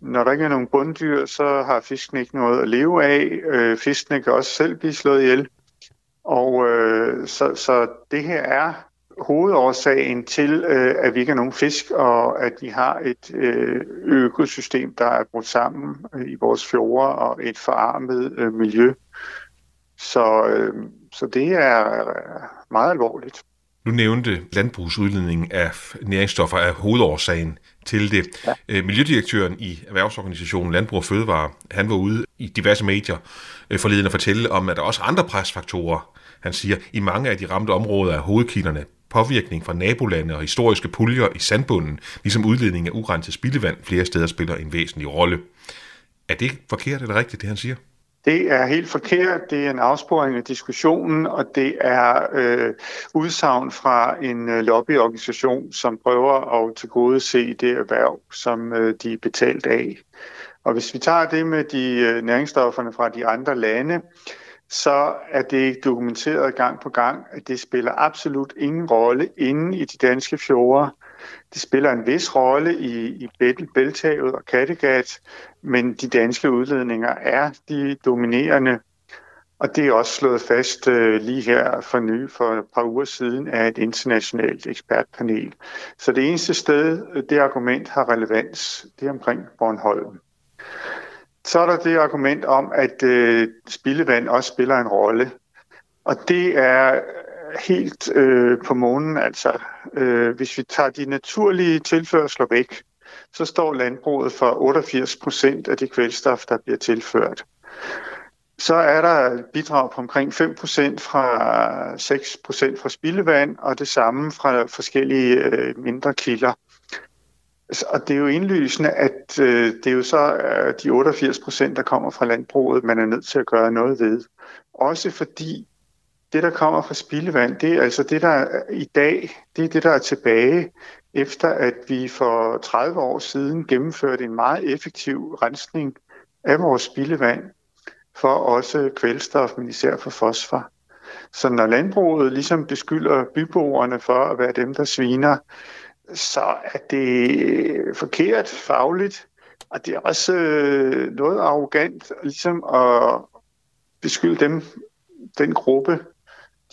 Når der ikke er nogen bunddyr, så har fisken ikke noget at leve af. Øh, fiskene kan også selv blive slået ihjel. Og øh, så, så det her er hovedårsagen til, øh, at vi ikke har nogen fisk, og at vi har et øh, økosystem, der er brudt sammen øh, i vores fjorde og et forarmet øh, miljø. Så, øh, så det er meget alvorligt. Nu nævnte landbrugsudledning af næringsstoffer af hovedårsagen til det. Ja. Øh, miljødirektøren i Erhvervsorganisationen Landbrug og Fødevare, han var ude i diverse medier øh, forleden at fortælle om, at der også er andre presfaktorer, han siger, i mange af de ramte områder af hovedkilderne. Påvirkning fra nabolande og historiske puljer i sandbunden, ligesom udledning af urenset spildevand flere steder spiller en væsentlig rolle. Er det forkert eller rigtigt, det han siger? Det er helt forkert. Det er en afsporing af diskussionen, og det er øh, udsagn fra en øh, lobbyorganisation, som prøver at tilgodese det erhverv, som øh, de er betalt af. Og hvis vi tager det med de øh, næringsstofferne fra de andre lande, så er det dokumenteret gang på gang, at det spiller absolut ingen rolle inde i de danske fjorde de spiller en vis rolle i, i Bælthavet og Kattegat, men de danske udledninger er de dominerende. Og det er også slået fast øh, lige her for ny for et par uger siden af et internationalt ekspertpanel. Så det eneste sted, det argument har relevans, det er omkring Bornholm. Så er der det argument om, at øh, spildevand også spiller en rolle. Og det er helt øh, på månen. Altså, øh, hvis vi tager de naturlige tilførsler væk, så står landbruget for 88 procent af det kvælstof, der bliver tilført. Så er der et bidrag på omkring 5 procent fra 6 procent fra spildevand, og det samme fra forskellige øh, mindre kilder. Og det er jo indlysende, at øh, det er jo så øh, de 88 procent, der kommer fra landbruget, man er nødt til at gøre noget ved. Også fordi det, der kommer fra spildevand, det er altså det, der er i dag, det er det, der er tilbage, efter at vi for 30 år siden gennemførte en meget effektiv rensning af vores spildevand, for også kvælstof, men især for fosfor. Så når landbruget ligesom beskylder byboerne for at være dem, der sviner, så er det øh, forkert fagligt, og det er også øh, noget arrogant ligesom at beskylde dem, den gruppe,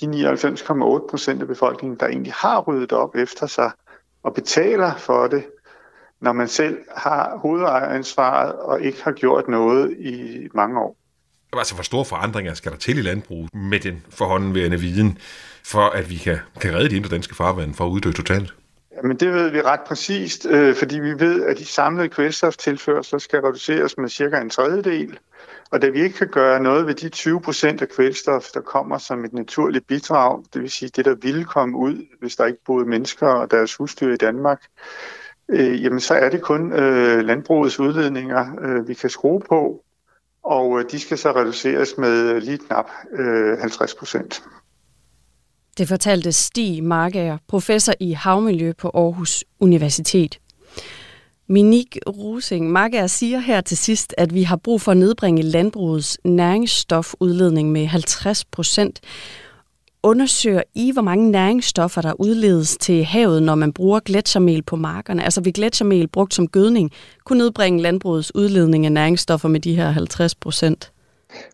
de 99,8 procent af befolkningen, der egentlig har ryddet op efter sig og betaler for det, når man selv har hovedejeransvaret og ikke har gjort noget i mange år. Altså, hvor store forandringer skal der til i landbruget med den forhåndenværende viden, for at vi kan, kan redde de indre danske farvand for at uddø totalt? Jamen det ved vi ret præcist, øh, fordi vi ved, at de samlede kvælstoftilførsler skal reduceres med cirka en tredjedel. Og da vi ikke kan gøre noget ved de 20 procent af kvælstof, der kommer som et naturligt bidrag, det vil sige det, der ville komme ud, hvis der ikke boede mennesker og deres husdyr i Danmark, øh, jamen så er det kun øh, landbrugets udledninger, øh, vi kan skrue på, og øh, de skal så reduceres med lige knap øh, 50 procent. Det fortalte Stig Markager, professor i havmiljø på Aarhus Universitet. Minik Rusing Markager siger her til sidst, at vi har brug for at nedbringe landbrugets næringsstofudledning med 50 procent. Undersøger I, hvor mange næringsstoffer, der udledes til havet, når man bruger gletsjermel på markerne? Altså vil gletsjermel brugt som gødning kunne nedbringe landbrugets udledning af næringsstoffer med de her 50 procent?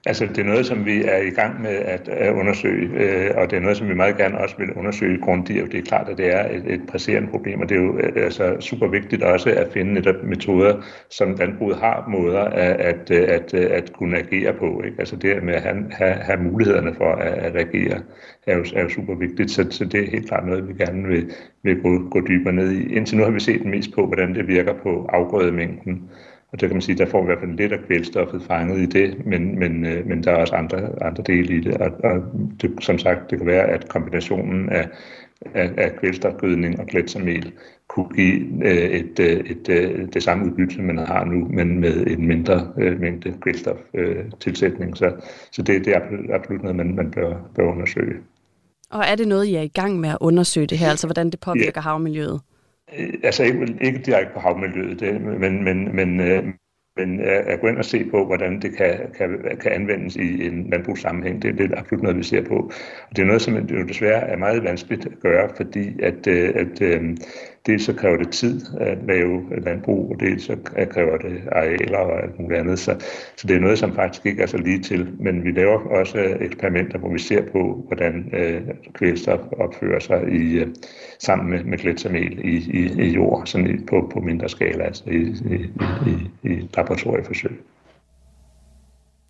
Altså, det er noget, som vi er i gang med at, at undersøge, øh, og det er noget, som vi meget gerne også vil undersøge grundigt. Det er klart, at det er et, et presserende problem, og det er jo øh, altså, super vigtigt også at finde netop metoder, som landbruget har måder at, at, at, at kunne agere på. Ikke? Altså det med at have, have, have mulighederne for at, at agere er jo, er jo super vigtigt, så, så det er helt klart noget, vi gerne vil, vil gå, gå dybere ned i. Indtil nu har vi set mest på, hvordan det virker på afgrødemængden. Og der kan man sige, der får vi i hvert fald lidt af kvælstoffet fanget i det, men, men, øh, men der er også andre, andre dele i det. Og, og det, som sagt, det kan være, at kombinationen af, af, af kvælstofgødning og gletsjermel kunne give øh, et, øh, et, et, det samme udbytte, man har nu, men med en mindre øh, mængde kvælstoftilsætning. Øh, så, så det, det er absolut noget, man, man bør, bør undersøge. Og er det noget, I er i gang med at undersøge det her, altså hvordan det påvirker ja. havmiljøet? Øh, altså ikke, ikke direkte på havmiljøet, det, men, men, men, øh, men øh, at gå ind og se på, hvordan det kan, kan, kan anvendes i en landbrugssammenhæng, det, det er absolut noget, vi ser på. Og det er noget, som jo desværre er meget vanskeligt at gøre, fordi at, øh, at, at dels så kræver det tid at lave landbrug, og dels så kræver det arealer og alt muligt andet. Så, så det er noget, som faktisk ikke er så lige til. Men vi laver også eksperimenter, hvor vi ser på, hvordan øh, kvælstof opfører sig i, øh, sammen med, med gletsjermel i, i, i jord, sådan i, på, på mindre skala, altså i, i, i, i laboratorieforsøg.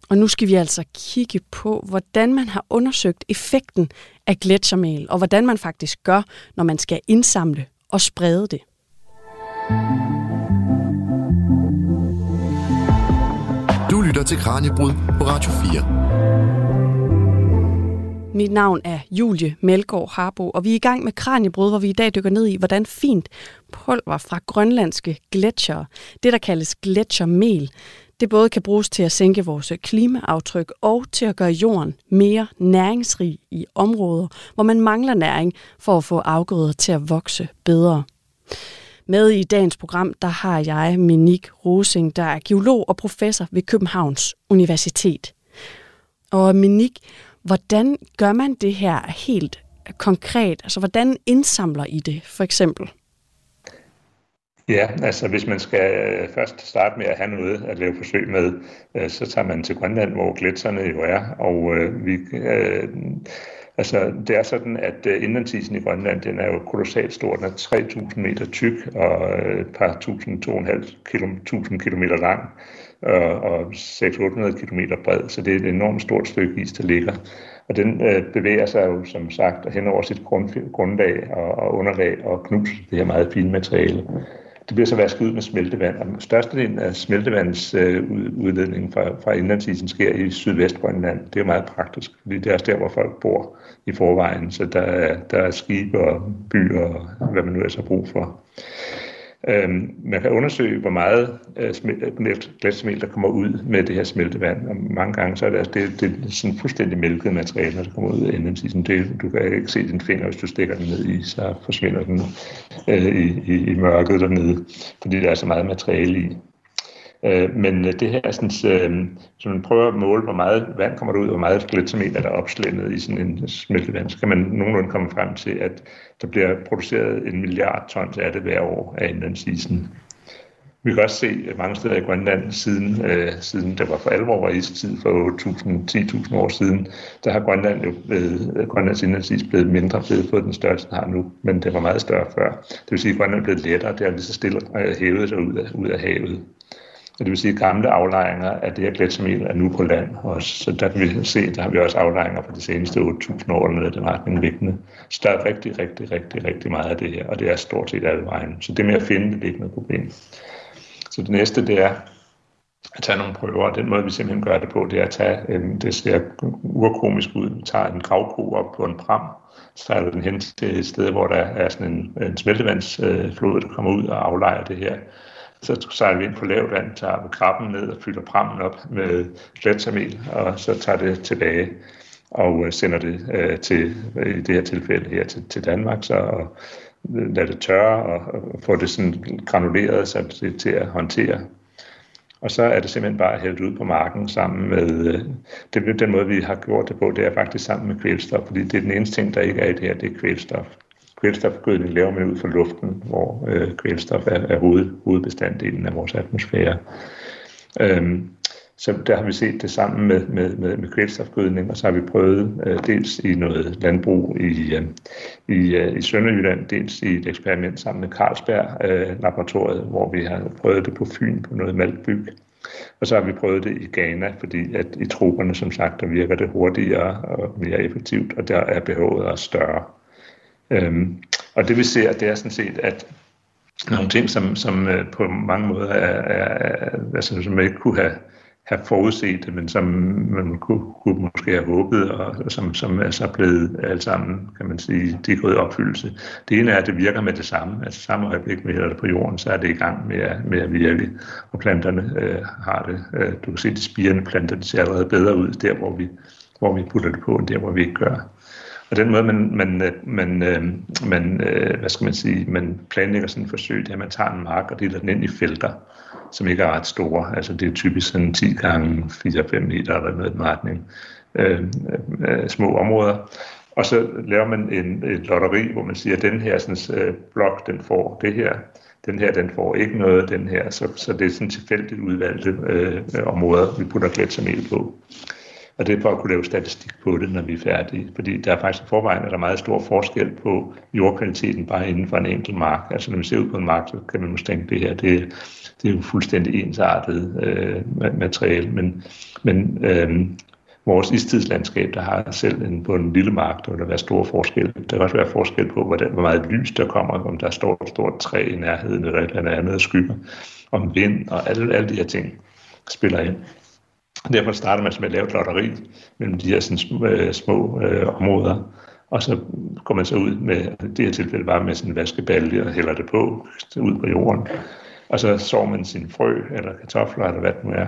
Og nu skal vi altså kigge på, hvordan man har undersøgt effekten af gletsjermel, og hvordan man faktisk gør, når man skal indsamle og sprede det. Du lytter til Kranjebrud på Radio 4. Mit navn er Julie Melgaard Harbo, og vi er i gang med Kranjebrud, hvor vi i dag dykker ned i, hvordan fint pulver fra grønlandske gletsjere, det der kaldes gletsjermel, det både kan bruges til at sænke vores klimaaftryk og til at gøre jorden mere næringsrig i områder, hvor man mangler næring for at få afgrøder til at vokse bedre. Med i dagens program, der har jeg Minik Rosing, der er geolog og professor ved Københavns Universitet. Og Minik, hvordan gør man det her helt konkret? Altså, hvordan indsamler I det, for eksempel? Ja, altså hvis man skal øh, først starte med at have noget at lave forsøg med, øh, så tager man til Grønland, hvor gletserne jo er, og øh, vi... Øh, Altså, det er sådan, at indlandsisen i Grønland, den er jo kolossalt stor. Den er 3.000 meter tyk og et par tusind, 2.500 km lang og, 600-800 km bred. Så det er et enormt stort stykke is, der ligger. Og den øh, bevæger sig jo, som sagt, hen over sit grund, grundlag og, og underlag og knuser det her meget fine materiale. Det bliver så vasket ud med smeltevand, og størstedelen af smeltevandsudledningen øh, fra, fra indlandsisen sker i sydvestgrønland. Det er meget praktisk, fordi det er også der, hvor folk bor i forvejen, så der er, der er skibe og byer og hvad man nu ellers har brug for. Øhm, man kan undersøge, hvor meget øh, øh glatsmel, der kommer ud med det her smeltevand. Og mange gange så er det, altså, det, det er sådan fuldstændig mælket materiale, når det kommer ud af NMC. Det, du kan ikke se din finger, hvis du stikker den ned i, så forsvinder den øh, i, i, i mørket dernede, fordi der er så meget materiale i. Øh, men øh, det her sådan, øh, så man prøver at måle, hvor meget vand kommer der ud, hvor meget glittermel er der opslændet i sådan en smeltevand, så kan man nogenlunde komme frem til, at der bliver produceret en milliard tons af det hver år af indlandsisen. Vi kan også se øh, mange steder i Grønland, siden, øh, siden der var for alvor var istid for 8.000-10.000 år siden, der har Grønland jo blevet, øh, Grønlands indlandsis blevet mindre, blevet fået den størrelse, den har nu, men det var meget større før. Det vil sige, at Grønland er blevet lettere, det har lige så stille hævet sig ud af, ud af havet. Og det vil sige, at gamle aflejringer af det her gletsjermel er nu på land. Og så der kan vi se, der har vi også aflejringer fra de seneste 8.000 år, eller den retning liggende. Så der er rigtig, rigtig, rigtig, rigtig meget af det her, og det er stort set alle vejen. Så det med at finde, det er ikke noget problem. Så det næste, det er at tage nogle prøver. Den måde, vi simpelthen gør det på, det er at tage, en, det ser urkomisk ud, vi tager en gravko op på en pram, sejler den hen til et sted, hvor der er sådan en, en smeltevandsflod, øh, der kommer ud og aflejer det her så sejler vi ind på lavt vand, tager med krabben ned og fylder prammen op med glatsamel, og så tager det tilbage og øh, sender det øh, til, i det her tilfælde her til, til Danmark, så og øh, lade det tørre og, og få det sådan granuleret så det til at håndtere. Og så er det simpelthen bare hældt ud på marken sammen med, øh, det, den måde vi har gjort det på, det er faktisk sammen med kvælstof, fordi det er den eneste ting, der ikke er i det her, det er kvælstof kvælstofgødning laver man ud fra luften, hvor øh, kvælstof er, er hoved, hovedbestanddelen af vores atmosfære. Øhm, så der har vi set det sammen med, med, med, med kvælstofgødning, og så har vi prøvet øh, dels i noget landbrug i, øh, i, øh, i Sønderjylland, dels i et eksperiment sammen med Carlsberg øh, Laboratoriet, hvor vi har prøvet det på Fyn på noget maltbyg. Og så har vi prøvet det i Ghana, fordi at i troberne, som sagt, der virker det hurtigere og mere effektivt, og der er behovet også større. Øhm, og det vi ser, det er sådan set, at nogle ting, som, som øh, på mange måder er, er, er altså, som man ikke kunne have, have forudset men som man kunne, kunne måske have håbet, og, og som, som er så blevet alt sammen, kan man sige, det er gået i opfyldelse. Det ene er, at det virker med det samme. Altså samme øjeblik, vi hælder det på jorden, så er det i gang med at, med at virke, og planterne øh, har det. Øh, du kan se, de spirende planter, de ser allerede bedre ud, der hvor vi, hvor vi putter det på, end der hvor vi ikke gør. Og den måde, man, man, øh, man, øh, man, øh, hvad skal man sige, man planlægger sådan et forsøg, det er, at man tager en mark og deler den ind i felter, som ikke er ret store. Altså det er typisk sådan 10 gange 4-5 meter eller noget i retning. Øh, øh, små områder. Og så laver man en, et lotteri, hvor man siger, at den her sådan, øh, blok, den får det her, den her, den får ikke noget, den her. Så, så det er sådan tilfældigt udvalgte øh, områder, vi putter gletsermel på. Og det er for at kunne lave statistik på det, når vi er færdige. Fordi der er faktisk i forvejen er der meget stor forskel på jordkvaliteten bare inden for en enkelt mark. Altså når vi ser ud på en mark, så kan man måske tænke, at det her det, det er jo fuldstændig ensartet øh, materiale. Men, men øh, vores istidslandskab, der har selv en, på en lille mark, der vil der være store forskel. Der kan også være forskel på, hvordan, hvor meget lys der kommer, om der står et stort træ i nærheden, eller et eller andet skygger, om vind, og alle, alle de her ting spiller ind. Derfor starter man med at lave et lotteri mellem de her sådan, øh, små, øh, områder, og så går man så ud med, i det her tilfælde bare med sin en vaskebalje og hælder det på, ud på jorden. Og så sår man sin frø eller kartofler eller hvad det nu er.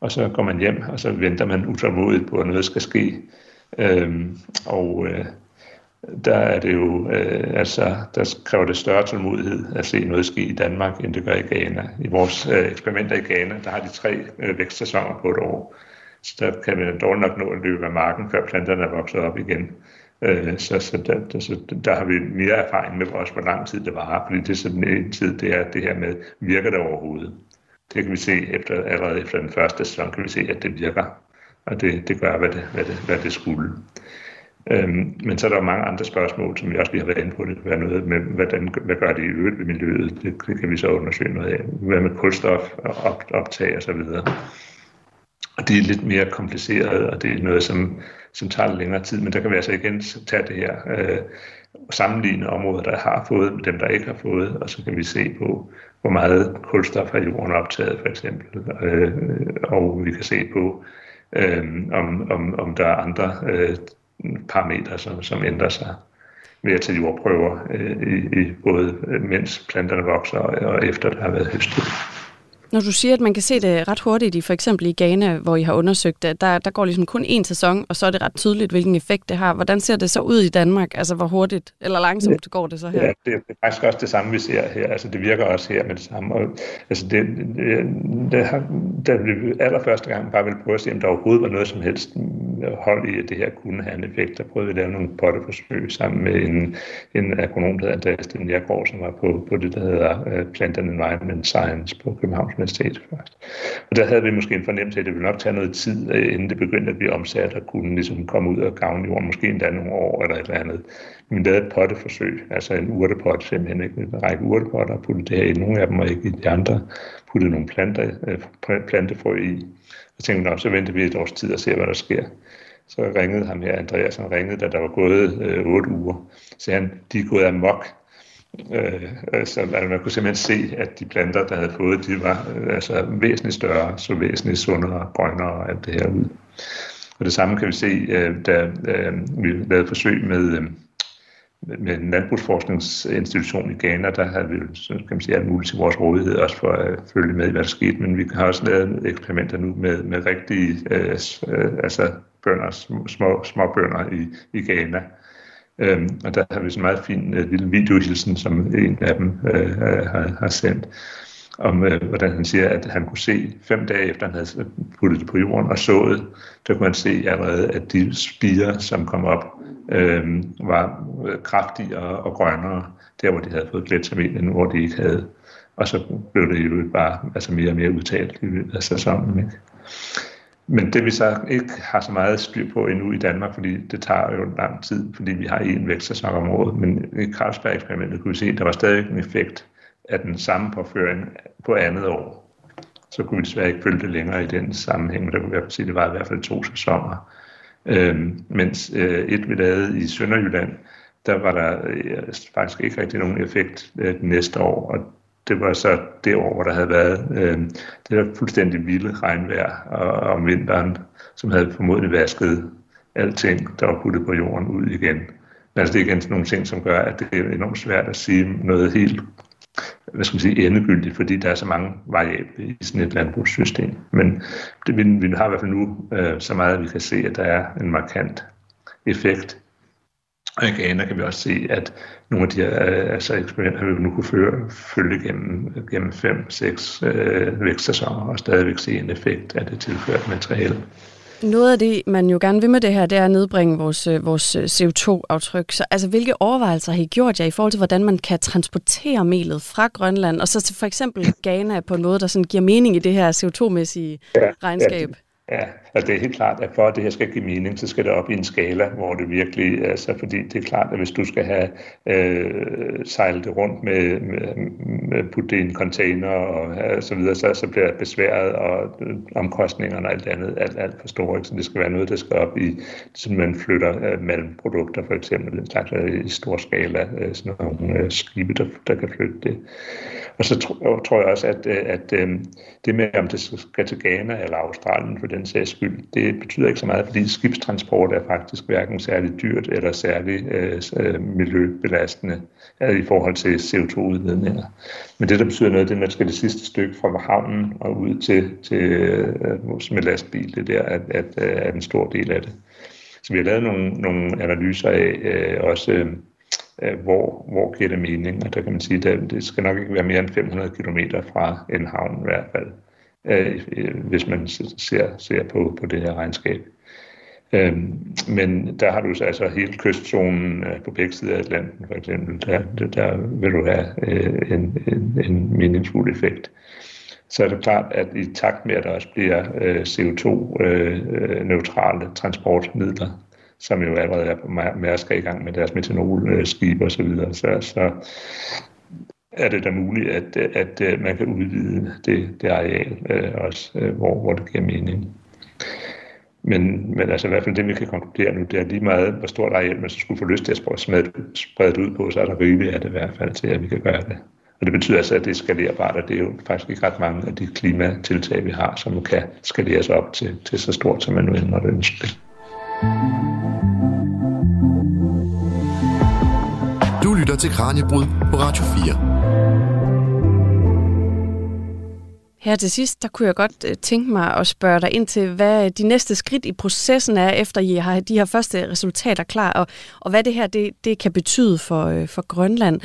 Og så går man hjem, og så venter man utålmodigt på, at noget skal ske. Øhm, og øh, der er det jo, øh, altså, der kræver det større tålmodighed at se noget ske i Danmark, end det gør i Ghana. I vores øh, eksperimenter i Ghana, der har de tre øh, vækstsæsoner på et år. Så der kan man dårligt nok nå at løbe af marken, før planterne er vokset op igen. Øh, så, så, der, der, så der har vi mere erfaring med også, hvor lang tid det varer, fordi det er sådan en tid, det er det her med, virker det overhovedet? Det kan vi se efter, allerede efter den første sæson, kan vi se, at det virker. Og det, det gør, hvad det, hvad det, hvad det skulle. Øhm, men så er der mange andre spørgsmål, som vi også lige har været inde på. Det kan være noget med, hvordan, hvad gør det i øvrigt ved miljøet? Det, det kan vi så undersøge noget af. Hvad med kulstof, op, optag og så videre. Og det er lidt mere kompliceret, og det er noget, som, som tager lidt længere tid. Men der kan vi altså igen tage det her øh, sammenligne områder, der har fået, med dem, der ikke har fået, og så kan vi se på, hvor meget kulstof har jorden optaget, for eksempel. Øh, og vi kan se på, øh, om, om, om der er andre øh, parametre, som, som ændrer sig. ved at tage jordprøver øh, i, i både mens planterne vokser og efter der har været høstet. Når du siger, at man kan se det ret hurtigt i for eksempel i Ghana, hvor I har undersøgt det, der, der går ligesom kun én sæson, og så er det ret tydeligt, hvilken effekt det har. Hvordan ser det så ud i Danmark? Altså, hvor hurtigt eller langsomt går det så her? Ja, det er faktisk også det samme, vi ser her. Altså, det virker også her med det samme. Og, altså, det, det, det har, da vi allerførste gang bare ville prøve at se, om der overhovedet var noget som helst hold i, at det her kunne have en effekt. Der prøvede vi at lave nogle potteforsøg sammen med en, en agronom, der hedder Andreas Stenjergaard, som var på, på det, der hedder uh, Plant and Environment Science på Københavns Universitet først. Og der havde vi måske en fornemmelse af, at det ville nok tage noget tid, øh, inden det begyndte at blive omsat og kunne ligesom komme ud og gavne jorden, måske endda nogle år eller et eller andet. Vi lavede et potteforsøg, altså en urtepot, simpelthen ikke? en række urtepotter, og puttede det her i nogle af dem, og ikke i de andre, puttede nogle planter, øh, plantefrø i. Og tænkte, så venter vi et års tid og ser, hvad der sker. Så ringede ham her, Andreas, han ringede, da der var gået øh, 8 uger. Så han, de er gået amok Øh, så altså, man kunne simpelthen se, at de planter, der havde fået, de var øh, altså væsentligt større, så væsentligt sundere, grønnere og alt det her ud. Og det samme kan vi se, øh, da øh, vi lavede forsøg med, øh, med en landbrugsforskningsinstitution i Ghana, der havde vi kan man sige, alt muligt til vores rådighed, også for at følge med i, hvad der skete. Men vi har også lavet eksperimenter nu med, med rigtige øh, øh altså bønder, små, små bønder i, i Ghana, Øhm, og der har vi sådan en meget fin øh, lille videohilsen, som en af dem øh, øh har, har sendt, om øh, hvordan han siger, at han kunne se fem dage efter, han havde puttet det på jorden og sået, der kunne man se allerede, at de spiger, som kom op, øh, var øh, kraftigere og grønnere, der hvor de havde fået gletsjermel, end hvor de ikke havde. Og så blev det jo bare altså mere og mere udtalt i løbet af sæsonen. Ikke? Men det vi så ikke har så meget styr på endnu i Danmark, fordi det tager jo lang tid, fordi vi har en vækstsæson om året, men i Carlsberg-eksperimentet kunne vi se, at der var stadig en effekt af den samme påføring på andet år. Så kunne vi desværre ikke følge det længere i den sammenhæng, men der kunne vi sige, at det var i hvert fald to sæsoner. Øhm, mens øh, et vi lavede i Sønderjylland, der var der øh, faktisk ikke rigtig nogen effekt øh, næste år, og det var så det år, hvor der havde været øh, det der fuldstændig vilde regnvejr og, om vinteren, som havde formodentlig vasket alting, der var puttet på jorden ud igen. Men altså det er igen sådan nogle ting, som gør, at det er enormt svært at sige noget helt hvad skal man sige, endegyldigt, fordi der er så mange variable i sådan et landbrugssystem. Men det, vi, vi har i hvert fald nu øh, så meget, at vi kan se, at der er en markant effekt og i Ghana kan vi også se, at nogle af de her øh, altså eksperimenter vi nu kunne føre, følge gennem, gennem 5-6 øh, vækstsæsoner og stadigvæk se en effekt af det tilførte materiale. Noget af det, man jo gerne vil med det her, det er at nedbringe vores, øh, vores øh, CO2-aftryk. Så altså, hvilke overvejelser har I gjort jer i forhold til, hvordan man kan transportere melet fra Grønland, og så til for eksempel Ghana på en måde, der sådan giver mening i det her CO2-mæssige ja, regnskab? Ja, Ja, altså det er helt klart, at for at det her skal give mening, så skal det op i en skala, hvor det virkelig, altså fordi det er klart, at hvis du skal have øh, sejlet det rundt med, med, med putte det i en container og øh, så videre, så, så bliver det besværet, og øh, omkostningerne og alt andet alt, alt for store. Så det skal være noget, der skal op i, som man flytter øh, mellem produkter, for eksempel en slags øh, i stor skala, øh, sådan nogle øh, skibe, der, der kan flytte det. Og så tror, tror jeg også, at, øh, at, at øh, det med, om det skal til Ghana eller Australien for den sags skyld, det betyder ikke så meget, fordi skibstransport er faktisk hverken særlig dyrt eller særlig øh, øh, miljøbelastende øh, i forhold til CO2-udledninger. Men det, der betyder noget, det er, at man skal det sidste stykke fra havnen og ud til, til øh, med lastbil, det der er, at, er øh, en stor del af det. Så vi har lavet nogle, nogle analyser af øh, også, øh, øh hvor, hvor giver det mening, og der kan man sige, at det skal nok ikke være mere end 500 km fra en havn i hvert fald øh, hvis man ser, ser på, på det her regnskab. Øhm, men der har du så altså hele kystzonen øh, på begge sider af Atlanten, for eksempel. Der, der vil du have øh, en, en, en meningsfuld effekt. Så er det klart, at i takt med, at der også bliver øh, CO2-neutrale øh, øh, transportmidler, som jo allerede er på Mærsk i gang med deres metanolskib og så videre, så, så er det da muligt, at, at, at man kan udvide det, det areal øh, også, øh, hvor, hvor det giver mening. Men, men altså i hvert fald det, vi kan konkludere nu, det er lige meget, hvor stort areal man så skulle få lyst til at sprede, sprede det ud på, så er der rigeligt af det i hvert fald til, at vi kan gøre det. Og det betyder altså, at det er skalerbart, og det er jo faktisk ikke ret mange af de klimatiltag, vi har, som kan skaleres op til, til så stort, som man nu end måtte ønske det. Lytter til Kranjebrud på Radio 4. Her til sidst, der kunne jeg godt øh, tænke mig at spørge dig ind til, hvad øh, de næste skridt i processen er, efter I har de her første resultater klar, og, og hvad det her det, det kan betyde for, øh, for Grønland.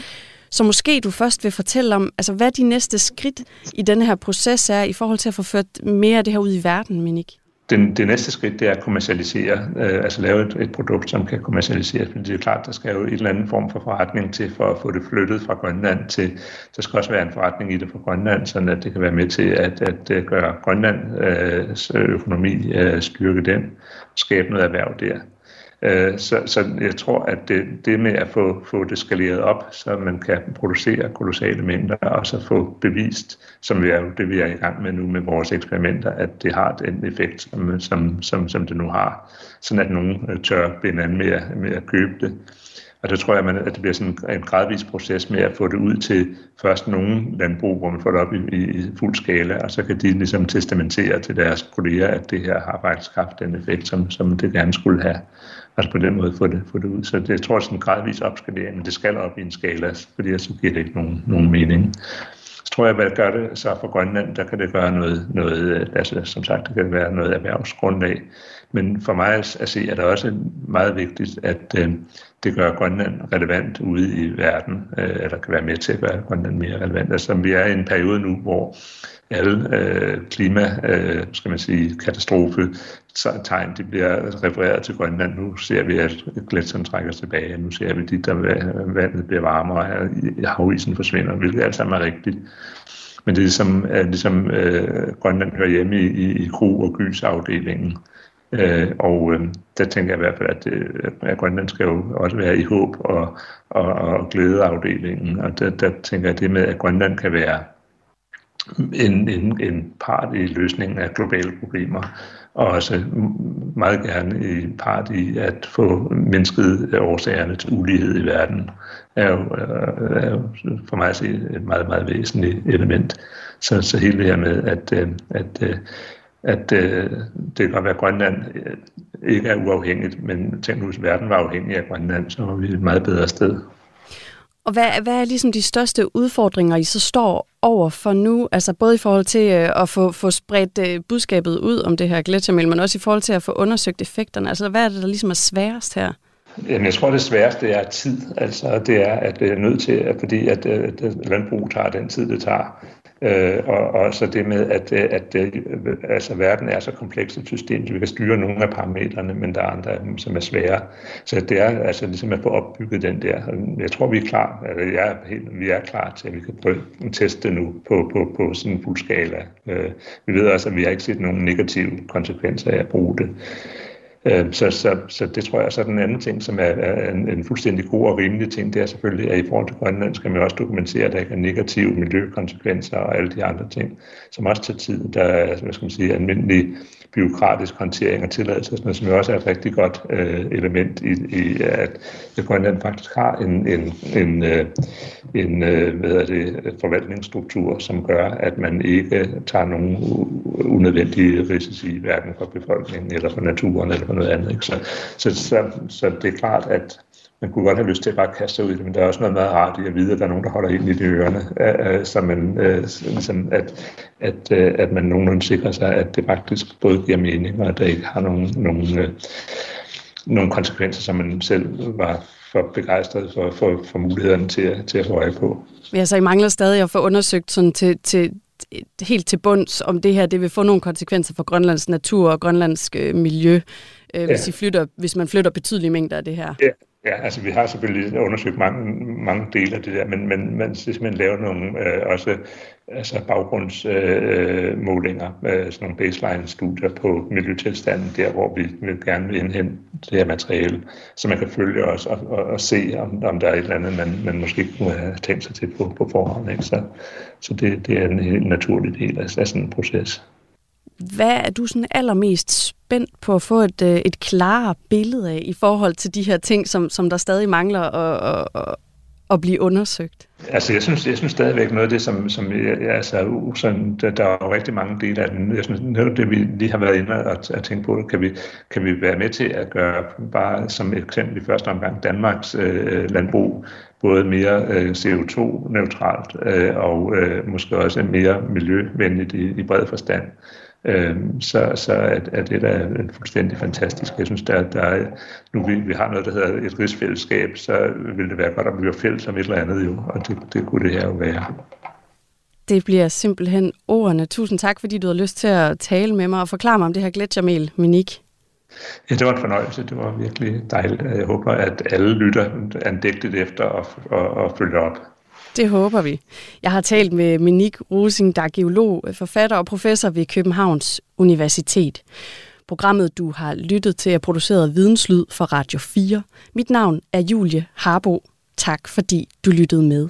Så måske du først vil fortælle om, altså hvad de næste skridt i denne her proces er, i forhold til at få ført mere af det her ud i verden, Minik? Den, det næste skridt, det er at kommercialisere, øh, altså lave et, et produkt, som kan kommercialiseres. Men det er klart, der skal jo en eller anden form for forretning til for at få det flyttet fra Grønland til, der skal også være en forretning i det fra Grønland, så at det kan være med til at, at, øh, gøre Grønlands øh, økonomi øh, styrke den, skabe noget erhverv der. Øh, så, så jeg tror, at det, det med at få, få det skaleret op, så man kan producere kolossale mængder, og så få bevist, som vi er, det vi er i gang med nu med vores eksperimenter, at det har den effekt, som, som, som, som det nu har, sådan at nogen øh, tør binde an med, med at købe det. Og der tror jeg, at det bliver sådan en gradvis proces med at få det ud til først nogle landbrug, hvor man får det op i, i fuld skala, og så kan de ligesom testamentere til deres kolleger, at det her har faktisk haft den effekt, som, som det gerne skulle have. Altså på den måde få det, få det ud. Så det, jeg tror, sådan en gradvis opskalering, men det skal op i en skala, fordi så giver det ikke nogen, nogen mening. Så tror jeg, hvad gør det så for Grønland, der kan det gøre noget, noget øh, altså som sagt, det kan være noget erhvervsgrundlag. Men for mig at se, er det også meget vigtigt, at øh, det gør Grønland relevant ude i verden, øh, eller kan være med til at gøre Grønland mere relevant. Altså vi er i en periode nu, hvor alle øh, klima, øh, skal man sige, katastrofe tegn, de bliver refereret til Grønland. Nu ser vi, at gletsjeren trækker tilbage. Nu ser vi, at der vandet bliver varmere, og havisen forsvinder, hvilket alt sammen er rigtigt. Men det er ligesom, at ligesom øh, Grønland hører hjemme i, i, i kro- og gysafdelingen. Øh, og øh, der tænker jeg i hvert fald, at, øh, at Grønland skal jo også være i håb og, og, og glædeafdelingen. Og der, der tænker jeg, det med, at Grønland kan være en, en, en part i løsningen af globale problemer, og også meget gerne i part i at få mindsket årsagerne til ulighed i verden, er jo, øh, er jo for mig at se et meget, meget væsentligt element. Så, så hele det her med, at, øh, at, øh, at, at det kan godt være, at Grønland ikke er uafhængigt, men tænk nu, hvis verden var afhængig af Grønland, så var vi et meget bedre sted. Og hvad, hvad er ligesom de største udfordringer, I så står over for nu? Altså både i forhold til øh, at få, få spredt øh, budskabet ud om det her gletsjermel, men også i forhold til at få undersøgt effekterne. Altså hvad er det, der ligesom er sværest her? Jamen, jeg tror, det sværeste er tid. Altså, det er, at det er nødt til, at, fordi at, øh, at øh, landbrug tager den tid, det tager. Øh, og, og så det med, at, øh, at, at altså, verden er så kompleks et system, så vi kan styre nogle af parametrene, men der er andre af dem, som er svære. Så det er altså ligesom at få opbygget den der. Jeg tror, vi er klar, eller jeg er helt, vi er klar til, at vi kan prøve at teste nu på, på, på sådan en fuld skala. Øh, vi ved også, at vi har ikke set nogen negative konsekvenser af at bruge det. Øhm, så, så, så det tror jeg så er den anden ting, som er, er en, en fuldstændig god og rimelig ting, det er selvfølgelig, at i forhold til Grønland skal man også dokumentere, at der ikke er negative miljøkonsekvenser og alle de andre ting, som også tager tid. Der er, hvad skal man sige, almindelig byråkratisk håndtering og tilladelse, som jo også er et rigtig godt øh, element i, i, at Grønland faktisk har en, en, en, øh, en øh, hvad er det, forvaltningsstruktur, som gør, at man ikke tager nogen unødvendige risici, hverken for befolkningen eller for naturen eller for noget andet. Ikke? Så, så, så, så det er klart, at man kunne godt have lyst til at bare kaste sig ud i det, men der er også noget meget rart i at vide, at der er nogen, der holder ind i de ørerne, øh, øh så man, øh, at, at, øh, at man nogenlunde sikrer sig, at det faktisk både giver mening, og at der ikke har nogen, nogen, øh, nogen konsekvenser, som man selv var for begejstret for, for, for mulighederne til, til at få øje på. Ja, så I mangler stadig at få undersøgt sådan til, til, helt til bunds, om det her det vil få nogle konsekvenser for Grønlands natur og grønlandsk øh, miljø, øh, hvis, ja. I flytter, hvis man flytter betydelige mængder af det her. Ja, Ja, altså vi har selvfølgelig undersøgt mange, mange dele af det der, men, men man simpelthen laver nogle øh, også altså baggrundsmålinger, øh, øh, sådan nogle baseline-studier på miljøtilstanden, der hvor vi vil gerne vil indhente det her materiale, så man kan følge os og, og, og se, om, om der er et eller andet, man, man måske kunne have tænkt sig til på, på forhånd. Ikke? Så, så det, det er en helt naturlig del af, af sådan en proces. Hvad er du sådan allermest spændt på at få et, øh, et klarere billede af i forhold til de her ting, som, som der stadig mangler at, at, at blive undersøgt? Altså, jeg synes, jeg synes stadigvæk noget af det, som, som jeg, altså, sådan, der, der er jo rigtig mange dele af den. Jeg synes, noget af det, vi lige har været inde og, og tænke på, kan vi, kan vi være med til at gøre, bare som et eksempel i første omgang, Danmarks øh, landbrug både mere øh, CO2-neutralt øh, og øh, måske også mere miljøvenligt i, i bred forstand. Øh, så, så er, er det da fuldstændig fantastisk. Jeg synes, der, der er, nu vi, vi har noget, der hedder et rigsfællesskab, så vil det være godt, at vi bliver fælles om et eller andet jo, og det, det kunne det her jo være. Det bliver simpelthen ordene. Tusind tak, fordi du har lyst til at tale med mig og forklare mig om det her gletsjermel, Minik. Ja, det var en fornøjelse. Det var virkelig dejligt. Jeg håber, at alle lytter andægtet efter og, og, og følger op. Det håber vi. Jeg har talt med Minik Rosing, der er geolog, forfatter og professor ved Københavns Universitet. Programmet, du har lyttet til, er produceret Videnslyd for Radio 4. Mit navn er Julie Harbo. Tak fordi du lyttede med.